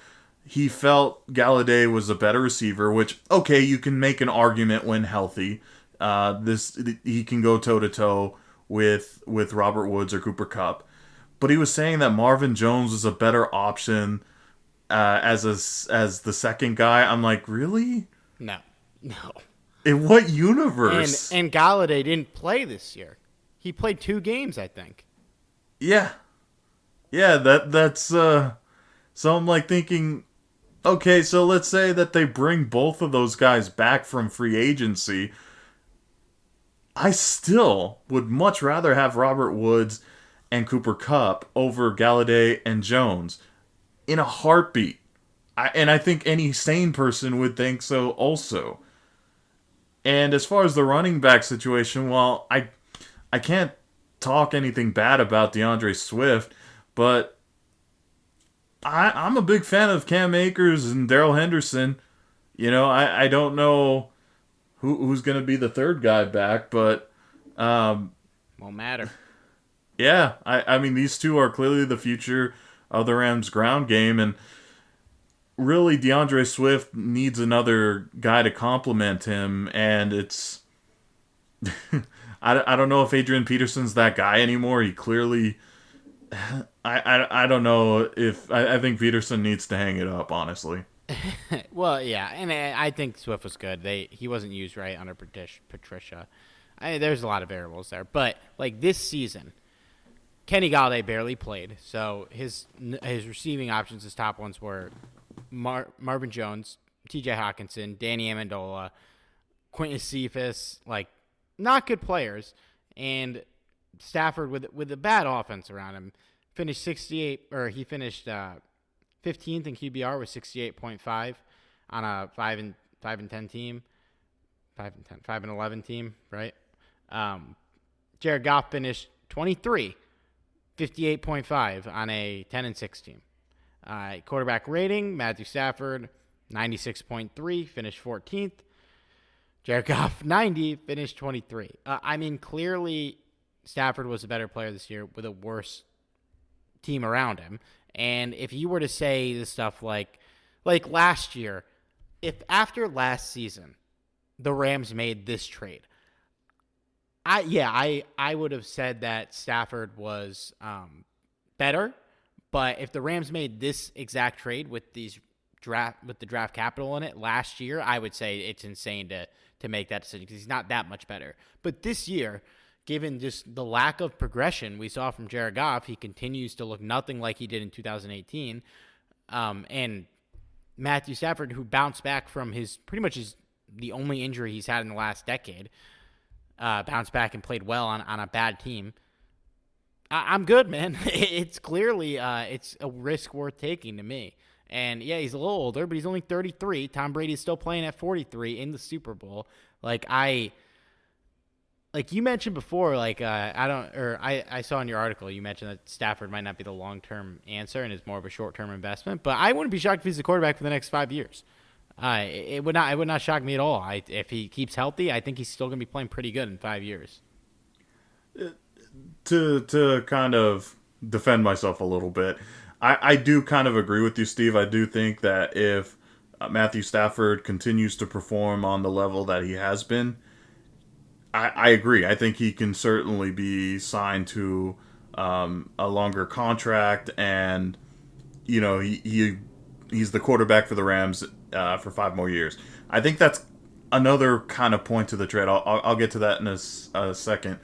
he felt Golladay was a better receiver, which okay, you can make an argument when healthy. Uh, this he can go toe to toe with with Robert Woods or Cooper Kupp, but he was saying that Marvin Jones was a better option uh, as a as the second guy. I'm like, really? No, no. In what And universe? and Golladay didn't play this year. He played two games, I think. Yeah. Yeah, that that's uh so I'm like thinking okay, so let's say that they bring both of those guys back from free agency. I still would much rather have Robert Woods and Cooper Kupp over Golladay and Jones in a heartbeat. I, and I think any sane person would think so also. And as far as the running back situation, well, I I can't talk anything bad about DeAndre Swift, but I, I'm a big fan of Cam Akers and Darrell Henderson. You know, I, I don't know who who's going to be the third guy back, but um, Won't matter. yeah, I, I mean, these two are clearly the future of the Rams' ground game, and really, DeAndre Swift needs another guy to complement him, and it's. I, I don't know if Adrian Peterson's that guy anymore. He clearly. I, I, I don't know if. I, I think Peterson needs to hang it up, honestly. Well, yeah, and I I think Swift was good. They he wasn't used right under Patricia. I there's a lot of variables there, but like this season, Kenny Golladay barely played, so his his receiving options, his top ones were Mar- Marvin Jones, T.J. Hockenson, Danny Amendola, Quintez Cephus, like not good players, and Stafford with with a bad offense around him finished 68 or he finished uh, 15th in QBR with 68.5 on a five and five and ten team, five and ten, five and eleven team, right? Um, Jared Goff finished 23, 58.5 on a 10 and six team. Uh, quarterback rating: Matthew Stafford 96.3, finished 14th. Jared Goff 90, finished 23. Uh, I mean, clearly Stafford was a better player this year with a worse team around him. And if you were to say the stuff like, like last year, if after last season the Rams made this trade, I yeah I I would have said that Stafford was um, better, but if the Rams made this exact trade with these draft with the draft capital in it last year, I would say it's insane to to make that decision because he's not that much better. But this year, given just the lack of progression we saw from Jared Goff, he continues to look nothing like he did in 2018. Um, and Matthew Stafford, who bounced back from his pretty much his the only injury he's had in the last decade, uh, bounced back and played well on, on a bad team. I, am good, man. it's clearly uh, it's a risk worth taking to me. And yeah, he's a little older, but he's only 33. Tom Brady's still playing at 43 in the Super Bowl. Like I like you mentioned before, like uh, I don't, or I, I saw in your article you mentioned that Stafford might not be the long term answer and is more of a short term investment. But I wouldn't be shocked if he's the quarterback for the next five years. Uh, it, would not, it would not shock me at all. I, if he keeps healthy, I think he's still going to be playing pretty good in five years. To to kind of defend myself a little bit, I, I do kind of agree with you, Steve. I do think that if uh, Matthew Stafford continues to perform on the level that he has been, I, I agree. I think he can certainly be signed to um, a longer contract, and you know he, he he's the quarterback for the Rams uh, for five more years. I think that's another kind of point to the trade. I'll, I'll, get to that in a, a second.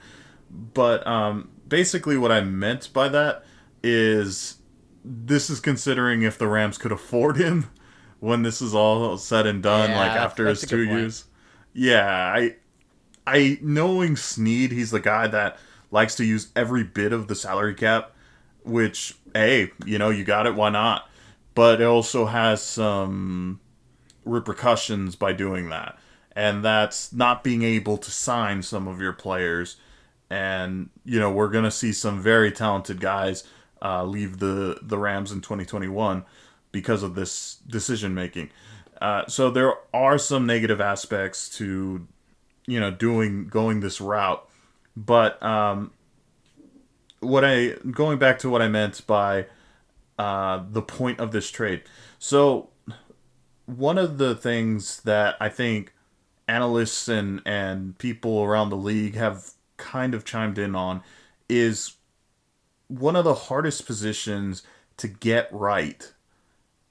But um, basically, what I meant by that is this is considering if the Rams could afford him when this is all said and done, yeah, like after his two years. Yeah, I I knowing Snead, he's the guy that likes to use every bit of the salary cap, which hey, you know, you got it, why not? But it also has some repercussions by doing that. And that's not being able to sign some of your players. And, you know, we're going to see some very talented guys uh, leave the, the Rams in 2021 because of this decision making. Uh, so there are some negative aspects to you know doing going this route but um what i going back to what i meant by uh the point of this trade so one of the things that i think analysts and and people around the league have kind of chimed in on is one of the hardest positions to get right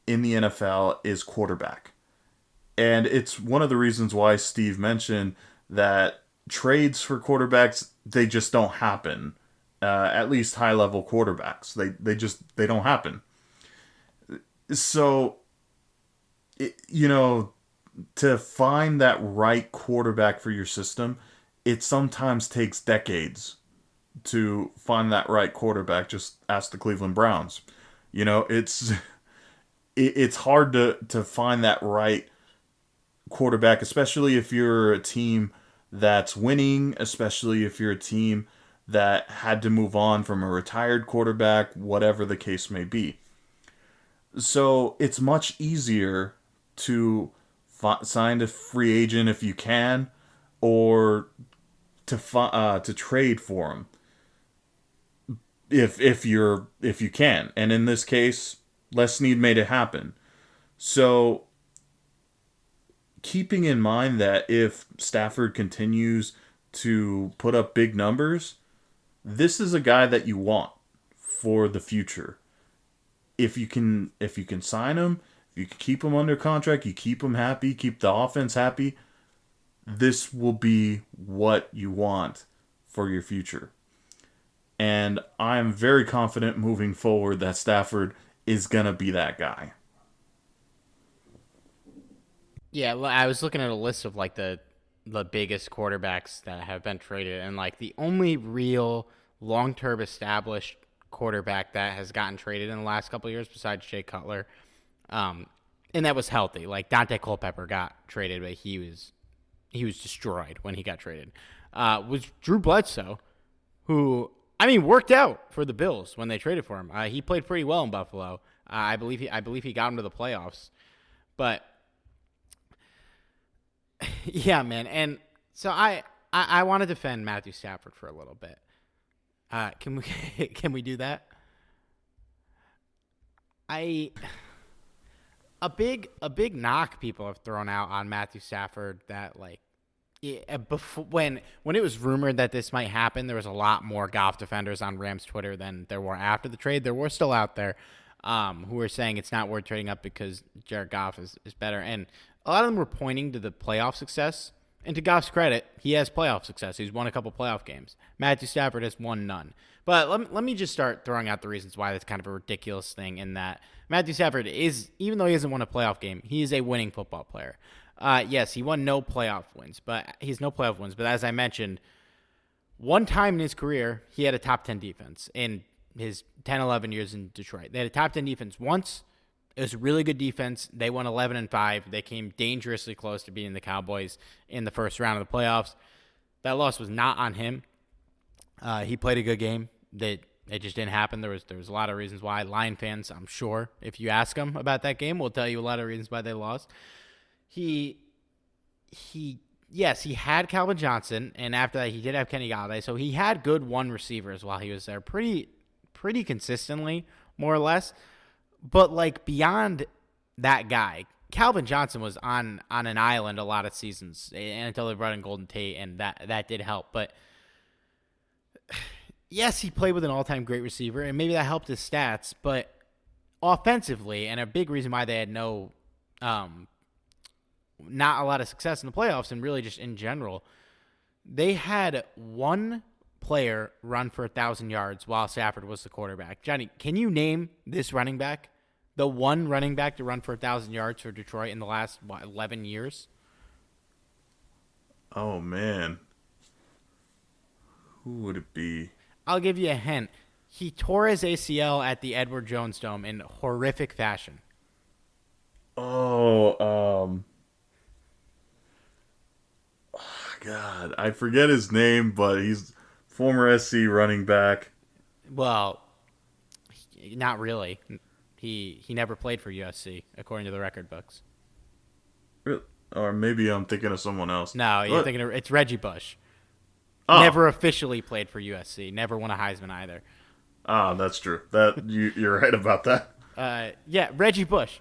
in the NFL is quarterback. And it's one of the reasons why Steve mentioned that trades for quarterbacks they just don't happen. Uh, at least high level quarterbacks, they they just they don't happen. So, it, you know, to find that right quarterback for your system, it sometimes takes decades to find that right quarterback. Just ask the Cleveland Browns. You know, it's it, it's hard to to find that right quarterback, especially if you're a team that's winning, especially if you're a team that had to move on from a retired quarterback, whatever the case may be. So it's much easier to fi- sign a free agent if you can, or to uh, to trade for him if if you're if you can. And in this case, Les Snead made it happen. So keeping in mind that if Stafford continues to put up big numbers, this is a guy that you want for the future. If you can if you can sign him, you can keep him under contract, you keep him happy, keep the offense happy, this will be what you want for your future. And I'm very confident moving forward that Stafford is going to be that guy. Yeah, I was looking at a list of like the the biggest quarterbacks that have been traded, and like the only real long term established quarterback that has gotten traded in the last couple years, besides Jay Cutler, um, and that was healthy. Like Daunte Culpepper got traded, but he was he was destroyed when he got traded. Uh, was Drew Bledsoe, who I mean worked out for the Bills when they traded for him. Uh, he played pretty well in Buffalo. Uh, I believe he I believe he got him to the playoffs, but yeah, man. And so I, I, I want to defend Matthew Stafford for a little bit. Uh, can we can we do that? I a big a big knock people have thrown out on Matthew Stafford that like yeah, before when when it was rumored that this might happen, there was a lot more Goff defenders on Rams Twitter than there were after the trade. There were still out there um, who were saying it's not worth trading up because Jared Goff is, is better. And a lot of them were pointing to the playoff success. And to Goff's credit, he has playoff success. He's won a couple playoff games. Matthew Stafford has won none. But let let me just start throwing out the reasons why that's kind of a ridiculous thing in that Matthew Stafford is, even though he hasn't won a playoff game, he is a winning football player. Uh, yes, he won no playoff wins, but he's no playoff wins. But as I mentioned, one time in his career, he had a top 10 defense in his 10, 11 years in Detroit. They had a top 10 defense once it was a really good defense. They won 11 and 5. They came dangerously close to beating the Cowboys in the first round of the playoffs. That loss was not on him. Uh, he played a good game. That it just didn't happen. There was there was a lot of reasons why. Lion fans, I'm sure, if you ask them about that game, will tell you a lot of reasons why they lost. He he yes, he had Calvin Johnson, and after that, he did have Kenny Golladay, So he had good one receivers while he was there, pretty pretty consistently, more or less. But like beyond that guy, Calvin Johnson was on on an island a lot of seasons until they brought in Golden Tate, and that that did help. But yes, he played with an all time great receiver, and maybe that helped his stats. But offensively, and a big reason why they had no, um, not a lot of success in the playoffs, and really just in general, they had one player run for a thousand yards while Stafford was the quarterback. Johnny, can you name this running back? The one running back to run for a thousand yards for Detroit in the last what, eleven years. Oh man, who would it be? I'll give you a hint. He tore his ACL at the Edward Jones Dome in horrific fashion. Oh, um, oh, God, I forget his name, but he's former SC running back. Well, not really. He he never played for USC, according to the record books. Or maybe I'm thinking of someone else. No, you're what? thinking of, it's Reggie Bush. Oh. Never officially played for USC. Never won a Heisman either. Ah, oh, that's true. That you you're right about that. Uh, yeah, Reggie Bush.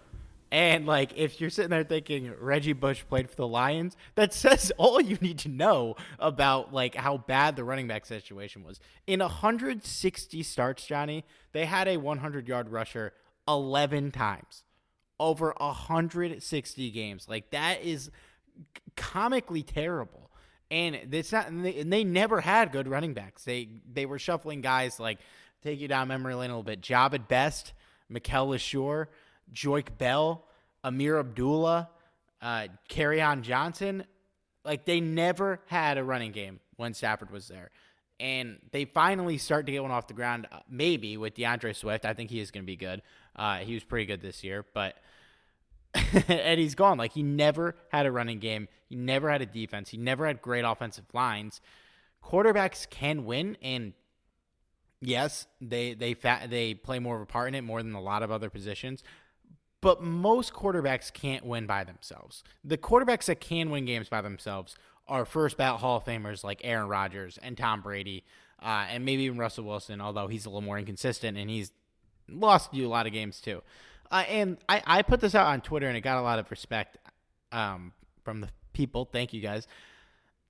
And like, if you're sitting there thinking Reggie Bush played for the Lions, that says all you need to know about like how bad the running back situation was. In 160 starts, Johnny, they had a 100 yard rusher 11 times over 160 games. Like that is comically terrible. And it's not and they, and they never had good running backs. They they were shuffling guys like take you down memory lane a little bit. Jahvid Best, Mikel Leshoure, Joique Bell, Ameer Abdullah, uh, Kerryon Johnson. Like they never had a running game when Stafford was there. And they finally start to get one off the ground, uh, maybe with DeAndre Swift. I think he is going to be good. Uh, he was pretty good this year, but and he's gone. Like he never had a running game. He never had a defense. He never had great offensive lines. Quarterbacks can win, and yes, they they fa- they play more of a part in it more than a lot of other positions. But most quarterbacks can't win by themselves. The quarterbacks that can win games by themselves are first ballot Hall of Famers like Aaron Rodgers and Tom Brady, uh, and maybe even Russell Wilson, although he's a little more inconsistent and he's lost you a lot of games too. Uh, and I, I put this out on Twitter and it got a lot of respect um, from the people. Thank you guys.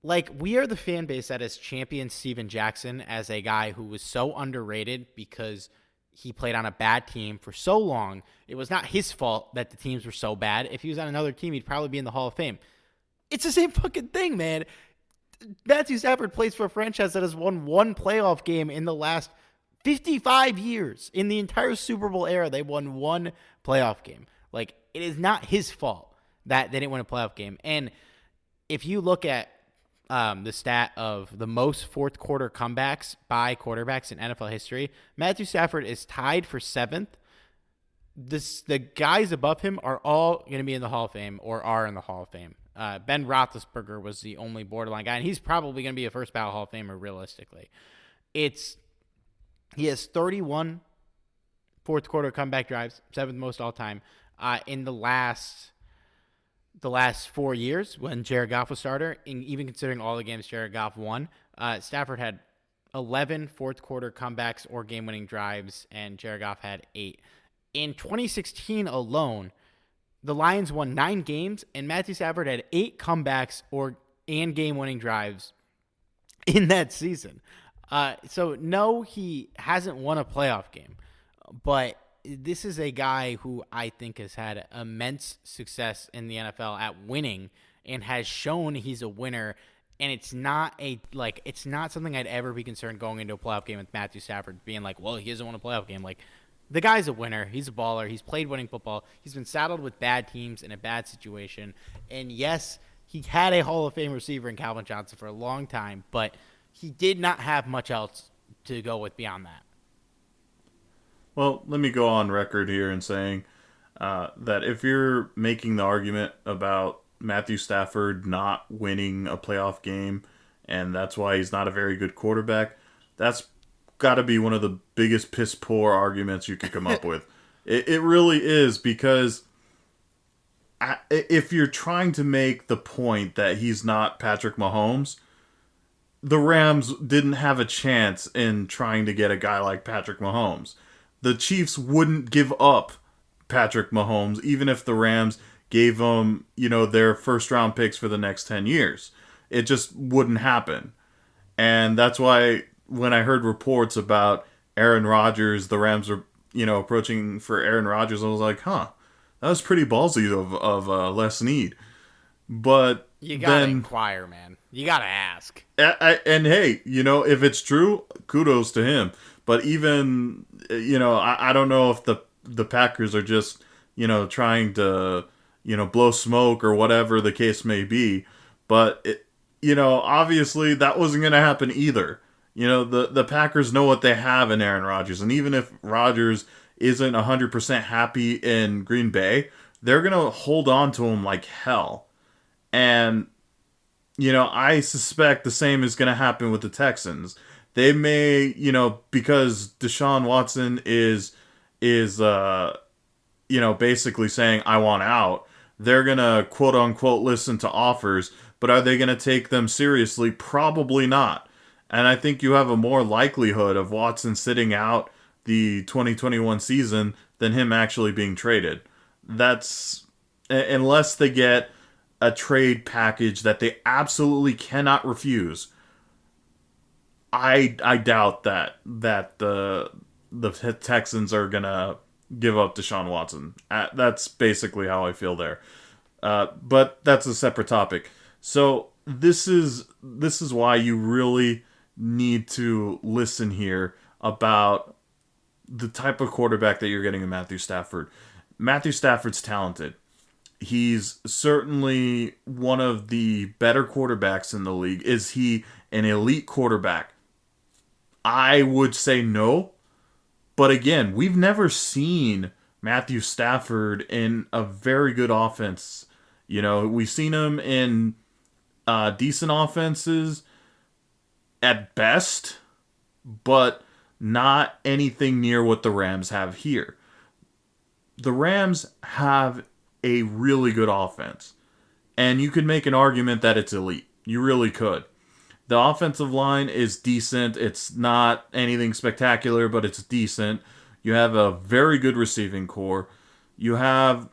Like, we are the fan base that has championed Steven Jackson as a guy who was so underrated because – he played on a bad team for so long. It was not his fault that the teams were so bad. If he was on another team, he'd probably be in the Hall of Fame. It's the same fucking thing, man. Matthew Stafford plays for a franchise that has won one playoff game in the last 55 years. In the entire Super Bowl era, they won one playoff game. Like, it is not his fault that they didn't win a playoff game. And if you look at um, the stat of the most fourth quarter comebacks by quarterbacks in NFL history, Matthew Stafford is tied for seventh. This the guys above him are all going to be in the Hall of Fame or are in the Hall of Fame. Uh, ben Roethlisberger was the only borderline guy, and he's probably going to be a first ballot Hall of Famer realistically. It's he has 31 fourth quarter comeback drives, seventh most all time. Uh, in the last the last four years when Jared Goff was starter, even considering all the games Jared Goff won, uh, Stafford had 11 fourth quarter comebacks or game winning drives, and Jared Goff had eight. In 2016 alone, the Lions won nine games, and Matthew Stafford had eight comebacks or and game winning drives in that season. Uh, so no, he hasn't won a playoff game, but this is a guy who I think has had immense success in the NFL at winning and has shown he's a winner. And it's not a like it's not something I'd ever be concerned going into a playoff game with Matthew Stafford being like, well, he doesn't won a playoff game. Like the guy's a winner. He's a baller. He's played winning football. He's been saddled with bad teams in a bad situation. And yes, he had a Hall of Fame receiver in Calvin Johnson for a long time, but he did not have much else to go with beyond that. Well, let me go on record here in saying uh, that if you're making the argument about Matthew Stafford not winning a playoff game and that's why he's not a very good quarterback, that's got to be one of the biggest piss poor arguments you could come up with. It, it really is because I, if you're trying to make the point that he's not Patrick Mahomes, the Rams didn't have a chance in trying to get a guy like Patrick Mahomes the Chiefs wouldn't give up Patrick Mahomes, even if the Rams gave him, you know, their first round picks for the next 10 years. It just wouldn't happen. And that's why when I heard reports about Aaron Rodgers, the Rams are, you know, approaching for Aaron Rodgers, I was like, huh, that was pretty ballsy of, of uh, Les Snead. But you gotta then, inquire, man. You gotta ask. I, I, and hey, you know, if it's true, kudos to him. But even eh, you know, I, I don't know if the the Packers are just you know trying to you know blow smoke or whatever the case may be. But it, you know, obviously that wasn't going to happen either. You know, the the Packers know what they have in Aaron Rodgers, and even if Rodgers isn't 100% happy in Green Bay, they're going to hold on to him like hell. And you know, I suspect the same is going to happen with the Texans they may, you know, because Deshaun Watson is is uh you know, basically saying I want out, they're going to quote unquote listen to offers, but are they going to take them seriously? Probably not. And I think you have a more likelihood of Watson sitting out the 2021 season than him actually being traded. That's unless they get a trade package that they absolutely cannot refuse I I doubt that that the the Texans are gonna give up Deshaun Watson. Uh, that's basically how I feel there. Uh, but that's a separate topic. So this is this is why you really need to listen here about the type of quarterback that you're getting in Matthew Stafford. Matthew Stafford's talented. He's certainly one of the better quarterbacks in the league. Is he an elite quarterback? I would say no. But again, we've never seen Matthew Stafford in a very good offense. You know, we've seen him in uh, decent offenses at best, but not anything near what the Rams have here. The Rams have a really good offense, and you could make an argument that it's elite. You really could. The offensive line is decent. It's not anything spectacular, but it's decent. You have a very good receiving corps. You have.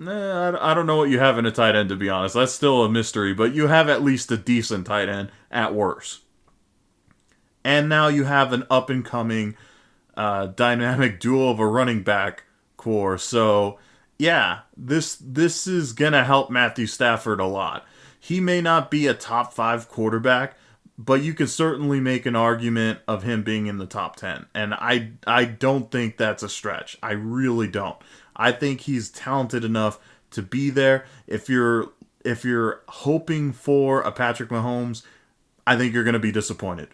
Eh, I don't know what you have in a tight end, to be honest. That's still a mystery, but you have at least a decent tight end at worst. And now you have an up and coming uh, dynamic duo of a running back corps. So, yeah, this this is gonna help Matthew Stafford a lot. He may not be a top five quarterback, but you can certainly make an argument of him being in the top 10 and i i don't think that's a stretch. I really don't. I think he's talented enough to be there. If you're if you're hoping for a patrick mahomes i think you're going to be disappointed.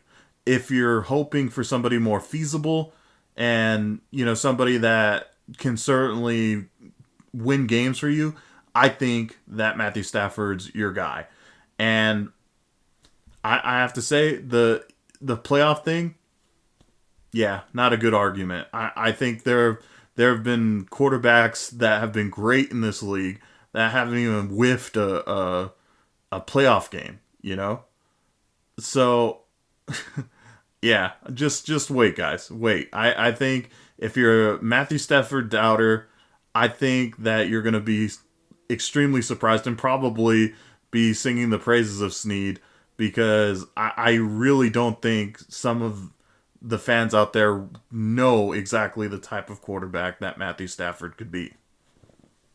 If you're hoping for somebody more feasible and you know somebody that can certainly win games for you i think that matthew stafford's your guy and I, I have to say the the playoff thing, yeah, not a good argument. I, I think there there have been quarterbacks that have been great in this league that haven't even whiffed a a, a playoff game. You know, so yeah, just just wait, guys, wait. I I think if you're a Matthew Stafford doubter, I think that you're to be extremely surprised and probably be singing the praises of Snead because I, I really don't think some of the fans out there know exactly the type of quarterback that Matthew Stafford could be.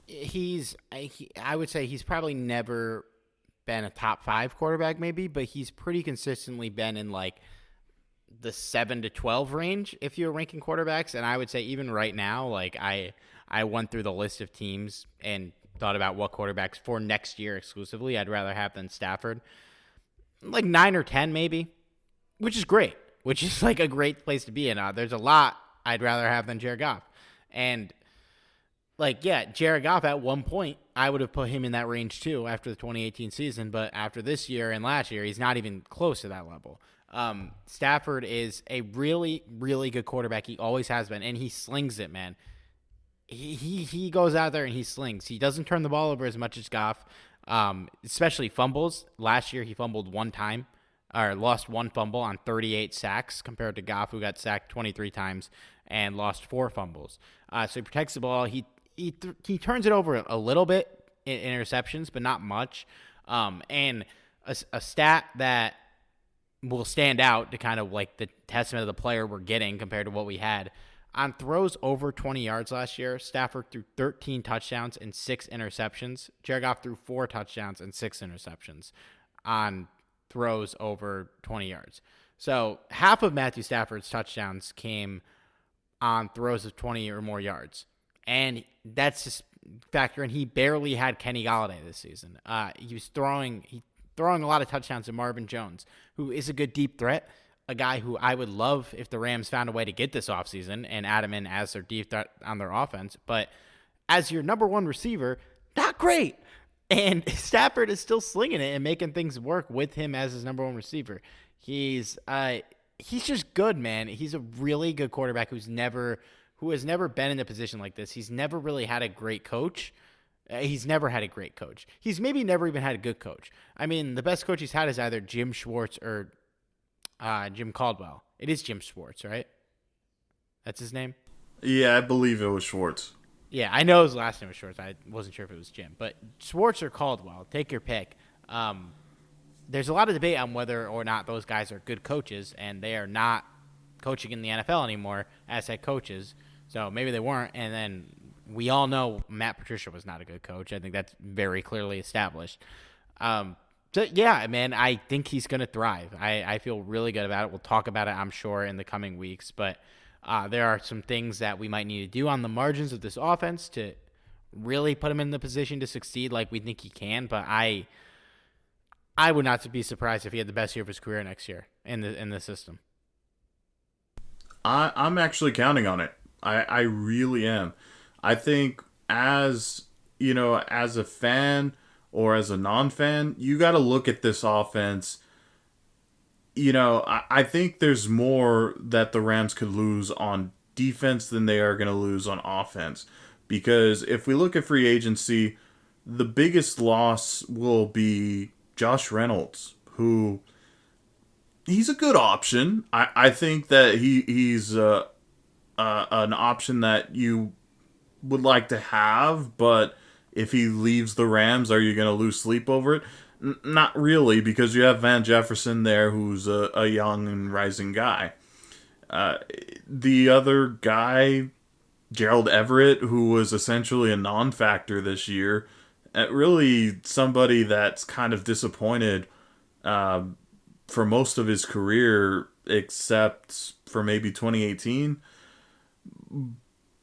He's, he, I would say he's probably never been a top five quarterback, maybe, but he's pretty consistently been in like the seven to twelve range if you're ranking quarterbacks. And I would say even right now, like I, I went through the list of teams and thought about what quarterbacks for next year exclusively I'd rather have than Stafford like nine or ten maybe, which is great. Which is like a great place to be in. Uh, there's a lot I'd rather have than Jared Goff, and like yeah, Jared Goff at one point I would have put him in that range too after the 2018 season, but after this year and last year, he's not even close to that level. Um, Stafford is a really, really good quarterback. He always has been, and he slings it, man. He he he goes out there and he slings. He doesn't turn the ball over as much as Goff um, especially fumbles. Last year, he fumbled one time or lost one fumble on 38 sacks compared to Goff, who got sacked 23 times and lost four fumbles. Uh, so he protects the ball. He he th- he turns it over a little bit in interceptions, but not much. Um, and a, a stat that will stand out to kind of like the testament of the player we're getting compared to what we had on throws over 20 yards last year, Stafford threw 13 touchdowns and six interceptions. Jared Goff threw four touchdowns and six interceptions on throws over 20 yards. So half of Matthew Stafford's touchdowns came on throws of 20 or more yards. And that's just factor in he barely had Kenny Golladay this season. Uh, he was throwing he throwing a lot of touchdowns to Marvin Jones, who is a good deep threat, a guy who I would love if the Rams found a way to get this offseason and add him in as their deep threat on their offense. But as your number one receiver, not great. And Stafford is still slinging it and making things work with him as his number one receiver. He's uh he's just good, man. He's a really good quarterback who's never who has never been in a position like this. He's never really had a great coach. Uh, he's never had a great coach. He's maybe never even had a good coach. I mean, the best coach he's had is either Jim Schwartz or uh, Jim Caldwell. It is Jim Schwartz, right? That's his name. Yeah, I believe it was Schwartz. Yeah, I know his last name was Schwartz. I wasn't sure if it was Jim, but Schwartz or Caldwell, take your pick. Um, there's a lot of debate on whether or not those guys are good coaches, and they are not coaching in the NFL anymore as head coaches. So maybe they weren't, and then we all know Matt Patricia was not a good coach. I think that's very clearly established. Um, so, yeah, man, I think he's going to thrive. I, I feel really good about it. We'll talk about it, I'm sure, in the coming weeks. But uh, there are some things that we might need to do on the margins of this offense to really put him in the position to succeed like we think he can. But I I would not be surprised if he had the best year of his career next year in the in the system. I, I'm actually counting on it. I, I really am. I think as you know, as a fan or as a non fan, you got to look at this offense. You know, I, I think there's more that the Rams could lose on defense than they are going to lose on offense. Because if we look at free agency, the biggest loss will be Josh Reynolds, who he's a good option. I, I think that he he's uh, uh, an option that you would like to have, but if he leaves the Rams, are you going to lose sleep over it? N- not really, because you have Van Jefferson there, who's a, a young and rising guy. Uh, the other guy, Gerald Everett, who was essentially a non factor this year, uh, really somebody that's kind of disappointed uh, for most of his career, except for maybe 2018.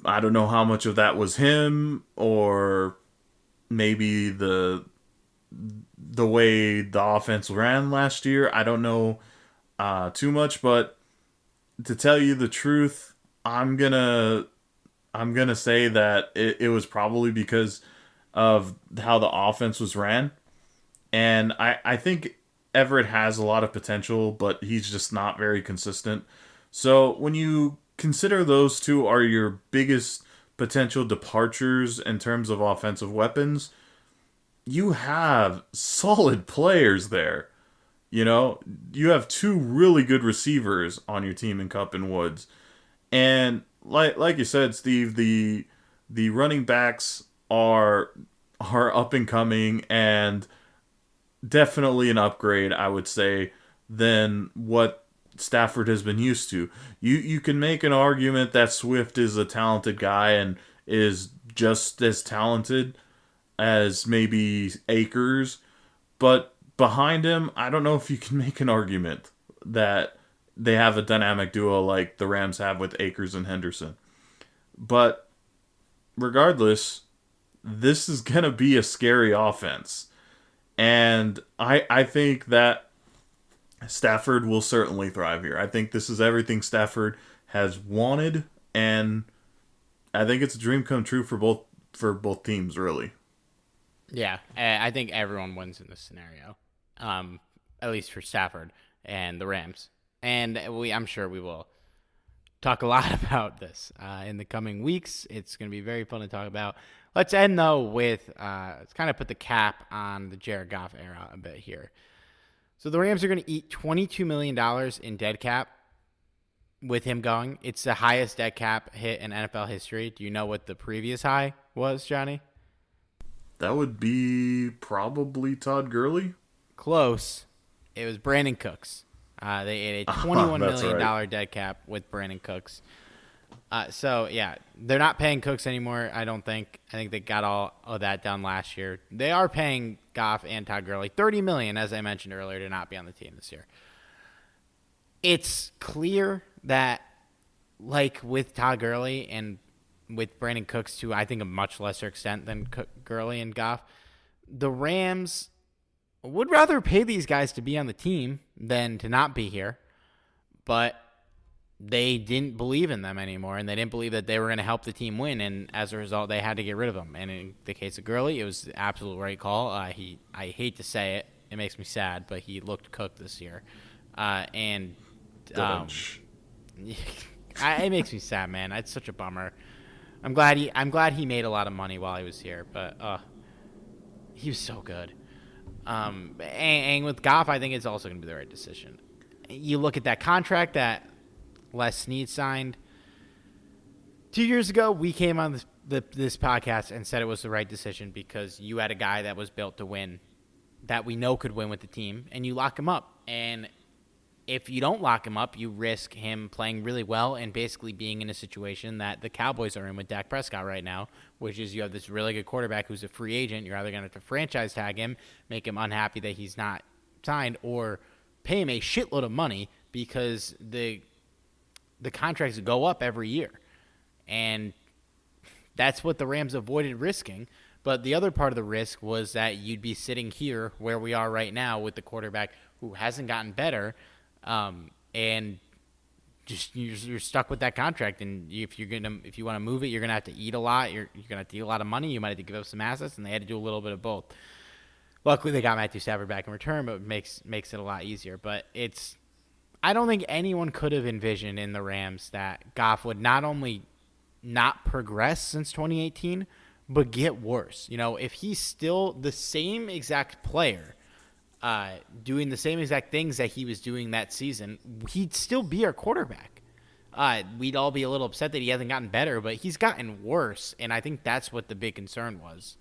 I don't know how much of that was him or maybe the the way the offense ran last year. I don't know uh, too much, but to tell you the truth, I'm gonna I'm gonna say that it, it was probably because of how the offense was ran. And I, I think Everett has a lot of potential, but he's just not very consistent. So when you consider those two are your biggest potential departures in terms of offensive weapons, you have solid players there. You know, you have two really good receivers on your team in Kupp and Woods. And like like you said, Steve, the the running backs are are up and coming and definitely an upgrade, I would say, than what Stafford has been used to. You you can make an argument that Swift is a talented guy and is just as talented as maybe Akers, but behind him, I don't know if you can make an argument that they have a dynamic duo like the Rams have with Akers and Henderson. But regardless, this is going to be a scary offense. And I I think that Stafford will certainly thrive here. I think this is everything Stafford has wanted and I think it's a dream come true for both for both teams really. Yeah, I think everyone wins in this scenario. Um, at least for Stafford and the Rams and we I'm sure we will talk a lot about this uh, in the coming weeks. It's going to be very fun to talk about. Let's end though with uh, let's kind of put the cap on the Jared Goff era a bit here. So the Rams are going to eat twenty-two million dollars in dead cap with him going. It's the highest dead cap hit in NFL history. Do you know what the previous high was, Johnny? That would be probably Todd Gurley. Close. It was Brandin Cooks. Uh, they ate a twenty-one million dollar right. dead cap with Brandin Cooks. Uh, so yeah, they're not paying Cooks anymore. I don't think. I think they got all of that done last year. They are paying Goff and Todd Gurley thirty million, as I mentioned earlier, to not be on the team this year. It's clear that, like with Todd Gurley and with Brandin Cooks to I think a much lesser extent than Gurley and Goff, the Rams would rather pay these guys to be on the team than to not be here. But they didn't believe in them anymore, and they didn't believe that they were going to help the team win. And as a result, they had to get rid of them. And in the case of Gurley, it was the absolute right call. Uh, he, I hate to say it, it makes me sad, but he looked cooked this year. Uh, and um, I, it makes me sad, man. It's such a bummer. I'm glad he, I'm glad he made a lot of money while he was here, but uh, he was so good. Um, and, and with Goff, I think it's also going to be the right decision. You look at that contract that Les Snead signed two years ago. We came on this, the, this podcast and said it was the right decision because you had a guy that was built to win, that we know could win with the team, and you lock him up. And if you don't lock him up, you risk him playing really well and basically being in a situation that the Cowboys are in with Dak Prescott right now, which is you have this really good quarterback who's a free agent. You're either going to have to franchise tag him, make him unhappy that he's not signed, or pay him a shitload of money because the the contracts go up every year. And that's what the Rams avoided risking. But the other part of the risk was that you'd be sitting here where we are right now with the quarterback who hasn't gotten better um, and just you're, you're, stuck with that contract. And if you're gonna if you want to move it, you're gonna have to eat a lot. You're you're gonna have to eat a lot of money. You might have to give up some assets, and they had to do a little bit of both. Luckily, they got Matthew Stafford back in return, but it makes makes it a lot easier. But it's I don't think anyone could have envisioned in the Rams that Goff would not only not progress since 2018, but get worse. You know, if he's still the same exact player uh, doing the same exact things that he was doing that season, he'd still be our quarterback. Uh, we'd all be a little upset that he hasn't gotten better, but he's gotten worse, and I think that's what the big concern was,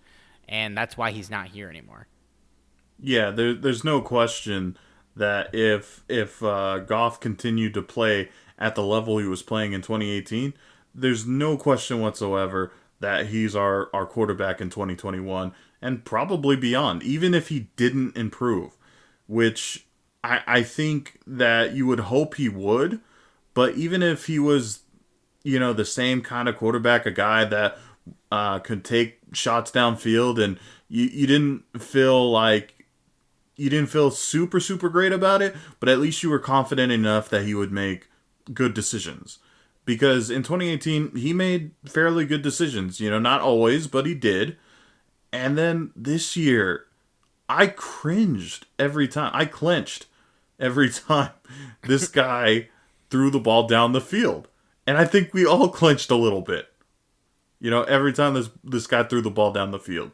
and that's why he's not here anymore. Yeah, there, there's no question that if if uh, Goff continued to play at the level he was playing in 2018, there's no question whatsoever that he's our, our quarterback in 2021 and probably beyond, even if he didn't improve, which I, I think that you would hope he would. But even if he was, you know, the same kind of quarterback, a guy that uh, could take shots downfield and you, you didn't feel like you didn't feel super super great about it but at least you were confident enough that he would make good decisions. Because in 2018 he made fairly good decisions you know not always but he did. And then this year i cringed every time i clenched every time this guy threw the ball down the field. And i think we all clenched a little bit you know every time this this guy threw the ball down the field.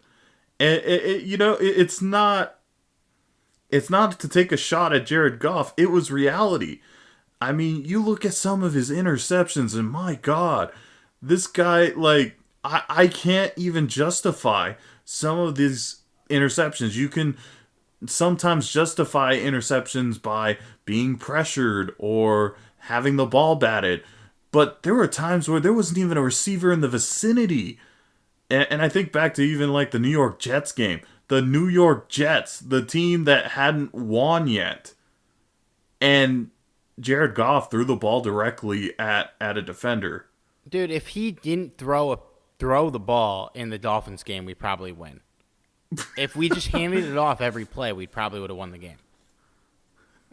And it, it, you know it, it's not it's not to take a shot at Jared Goff. It was reality. I mean, you look at some of his interceptions, and my God, this guy, like, I, I can't even justify some of these interceptions. You can sometimes justify interceptions by being pressured or having the ball batted, but there were times where there wasn't even a receiver in the vicinity. And, and I think back to even like the New York Jets game the New York Jets, the team that hadn't won yet. And Jared Goff threw the ball directly at at a defender. Dude, if he didn't throw a, throw the ball in the Dolphins game, we'd probably win. if we just handed it off every play, we probably would have won the game.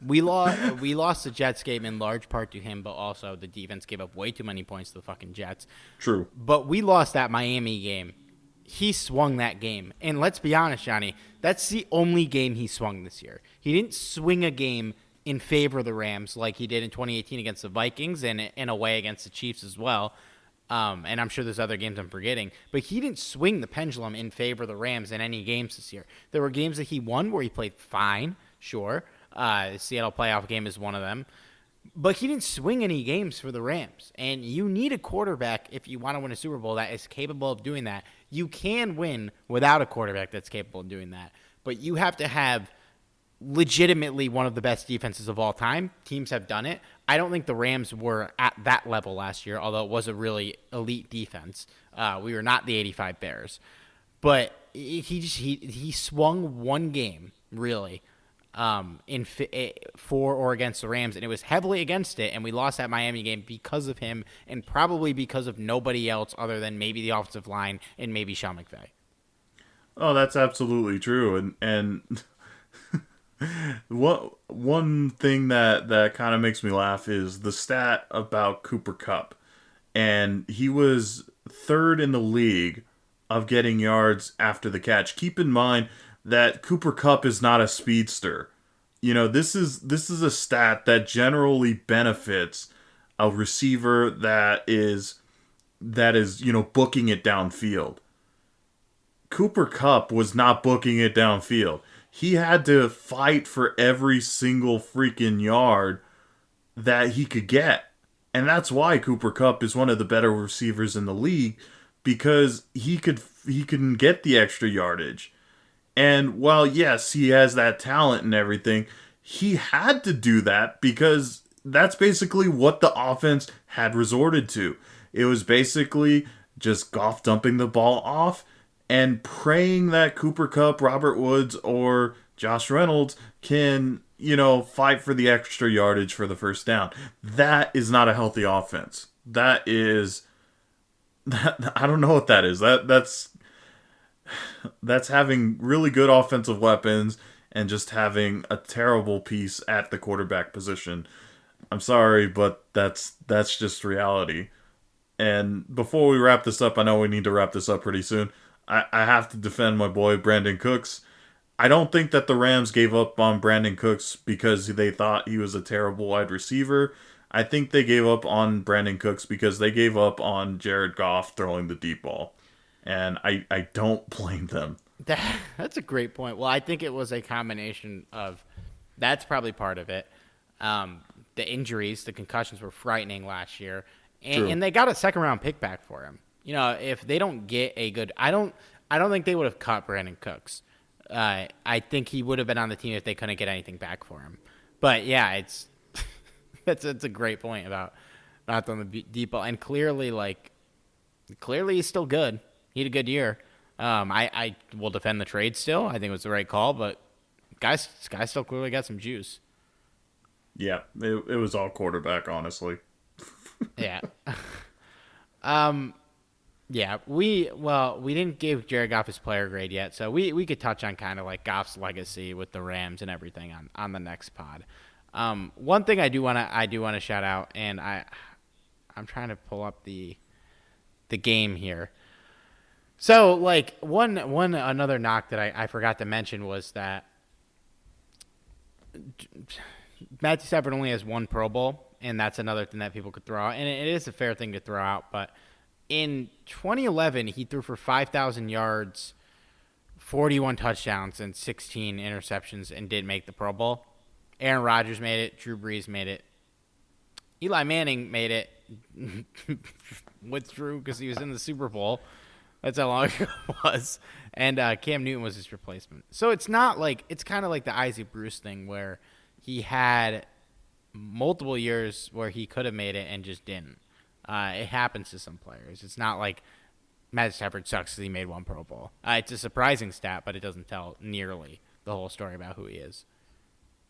We lost we lost the Jets game in large part to him, but also the defense gave up way too many points to the fucking Jets. True. But we lost that Miami game he swung that game. And let's be honest, Johnny, that's the only game he swung this year. He didn't swing a game in favor of the Rams like he did in 2018 against the Vikings and in a way against the Chiefs as well. Um, and I'm sure there's other games I'm forgetting, but he didn't swing the pendulum in favor of the Rams in any games this year. There were games that he won where he played fine, sure. Uh, Seattle playoff game is one of them. But he didn't swing any games for the Rams. And you need a quarterback if you want to win a Super Bowl that is capable of doing that. You can win without a quarterback that's capable of doing that. But you have to have legitimately one of the best defenses of all time. Teams have done it. I don't think the Rams were at that level last year, although it was a really elite defense. Uh, we were not the 85 Bears. But he just he he swung one game, really um, in eh, for or against the Rams, and it was heavily against it, and we lost that Miami game because of him, and probably because of nobody else other than maybe the offensive line and maybe Sean McVay. Oh, that's absolutely true, and and what one thing that that kind of makes me laugh is the stat about Cooper Kupp, and he was third in the league of getting yards after the catch. Keep in mind that Cooper Kupp is not a speedster. You know, this is this is a stat that generally benefits a receiver that is that is, you know, booking it downfield. Cooper Kupp was not booking it downfield. He had to fight for every single freaking yard that he could get. And that's why Cooper Kupp is one of the better receivers in the league because he could he can get the extra yardage. And while yes, he has that talent and everything, he had to do that because that's basically what the offense had resorted to. It was basically just Goff dumping the ball off and praying that Cooper Kupp, Robert Woods, or Josh Reynolds can, you know, fight for the extra yardage for the first down. That is not a healthy offense. That is that I don't know what that is. That that's that's having really good offensive weapons and just having a terrible piece at the quarterback position. I'm sorry, but that's that's just reality. And before we wrap this up, I know we need to wrap this up pretty soon. I, I have to defend my boy Brandin Cooks. I don't think that the Rams gave up on Brandin Cooks because they thought he was a terrible wide receiver. I think they gave up on Brandin Cooks because they gave up on Jared Goff throwing the deep ball and I I don't blame them. That, that's a great point. Well, I think it was a combination of that's probably part of it. Um, the injuries, the concussions were frightening last year, and, and, they got a second round pick back for him. You know, if they don't get a good, I don't, I don't think they would have cut Brandin Cooks. Uh, I think he would have been on the team if they couldn't get anything back for him. But yeah, it's that's that's a great point about not on the deep ball, and clearly like clearly he's still good. He had a good year. Um, I, I will defend the trade still. I think it was the right call, but guys, guys still clearly got some juice. Yeah, it, it was all quarterback, honestly. yeah. um, yeah, we well, we didn't give Jared Goff his player grade yet, so we, we could touch on kind of like Goff's legacy with the Rams and everything on, on the next pod. Um, one thing I do want to I do want to shout out, and I I'm trying to pull up the the game here. So like one one another knock that I, I forgot to mention was that Matthew Stafford only has one Pro Bowl, and that's another thing that people could throw out, and it is a fair thing to throw out. But in 2011, he threw for 5,000 yards, 41 touchdowns, and 16 interceptions, and did make the Pro Bowl. Aaron Rodgers made it. Drew Brees made it. Eli Manning made it. Withdrew because he was in the Super Bowl. That's how long ago it was. And uh, Cam Newton was his replacement. So it's not like it's kind of like the Isaac Bruce thing where he had multiple years where he could have made it and just didn't. Uh, it happens to some players. It's not like Matt Stafford sucks because he made one Pro Bowl. Uh, it's a surprising stat, but it doesn't tell nearly the whole story about who he is.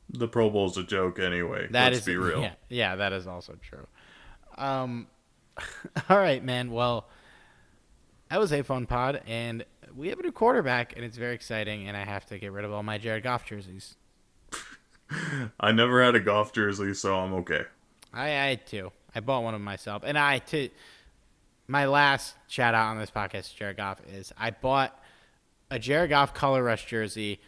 The Pro Bowl's a joke anyway. That let's is- be real. Yeah, yeah, that is also true. Um, all right, man. Well, that was a fun pod, and we have a new quarterback, and it's very exciting. And I have to get rid of all my Jared Goff jerseys. I never had a Goff jersey, so I'm okay. I, I had two. I bought one of myself, and I to my last shout out on this podcast, to Jared Goff, is I bought a Jared Goff color rush jersey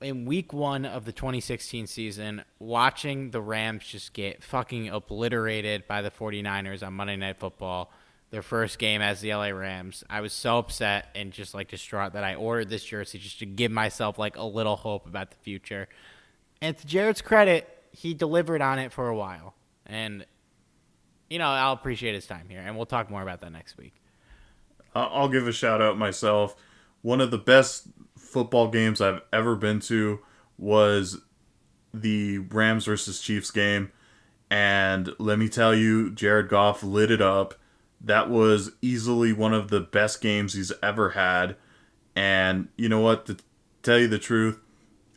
in week one of the 2016 season, watching the Rams just get fucking obliterated by the 49ers on Monday Night Football, their first game as the LA Rams. I was so upset and just like distraught that I ordered this jersey just to give myself like a little hope about the future. And to Jared's credit, he delivered on it for a while. And, you know, I'll appreciate his time here. And we'll talk more about that next week. I'll give a shout out myself. One of the best football games I've ever been to was the Rams versus Chiefs game. And let me tell you, Jared Goff lit it up. That was easily one of the best games he's ever had. And you know what? To tell you the truth,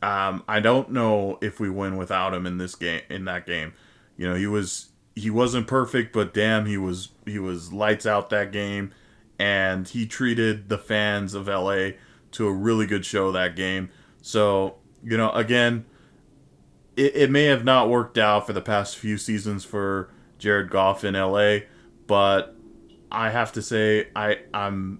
um, I don't know if we win without him in this game. In that game, you know, he was he wasn't perfect, but damn, he was he was lights out that game, and he treated the fans of LA to a really good show that game. So you know, again, it, it may have not worked out for the past few seasons for Jared Goff in LA, but I have to say I I'm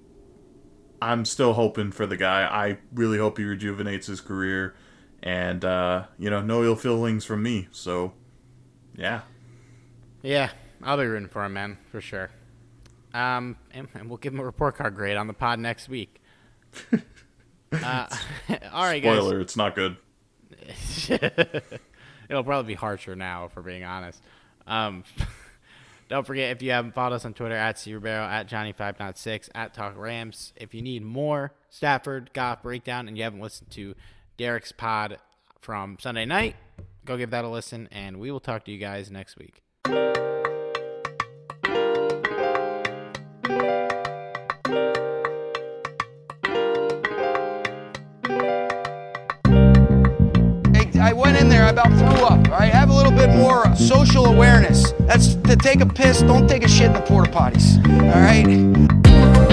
I'm still hoping for the guy. I really hope he rejuvenates his career, and uh, you know, no ill feelings from me. So, yeah, Yeah, I'll be rooting for him, man, for sure. Um, and, and we'll give him a report card grade on the pod next week. uh, all right, guys. spoiler, it's not good. It'll probably be harsher now, if we're being honest. Um, don't forget if you haven't followed us on Twitter at C Ribeiro, at Johnny5.6, at Talk Rams. If you need more Stafford Goff breakdown and you haven't listened to Derek's pod from Sunday night, go give that a listen, and we will talk to you guys next week. About threw up. All right, have a little bit more uh, social awareness. That's to take a piss. Don't take a shit in the porta potties. All right.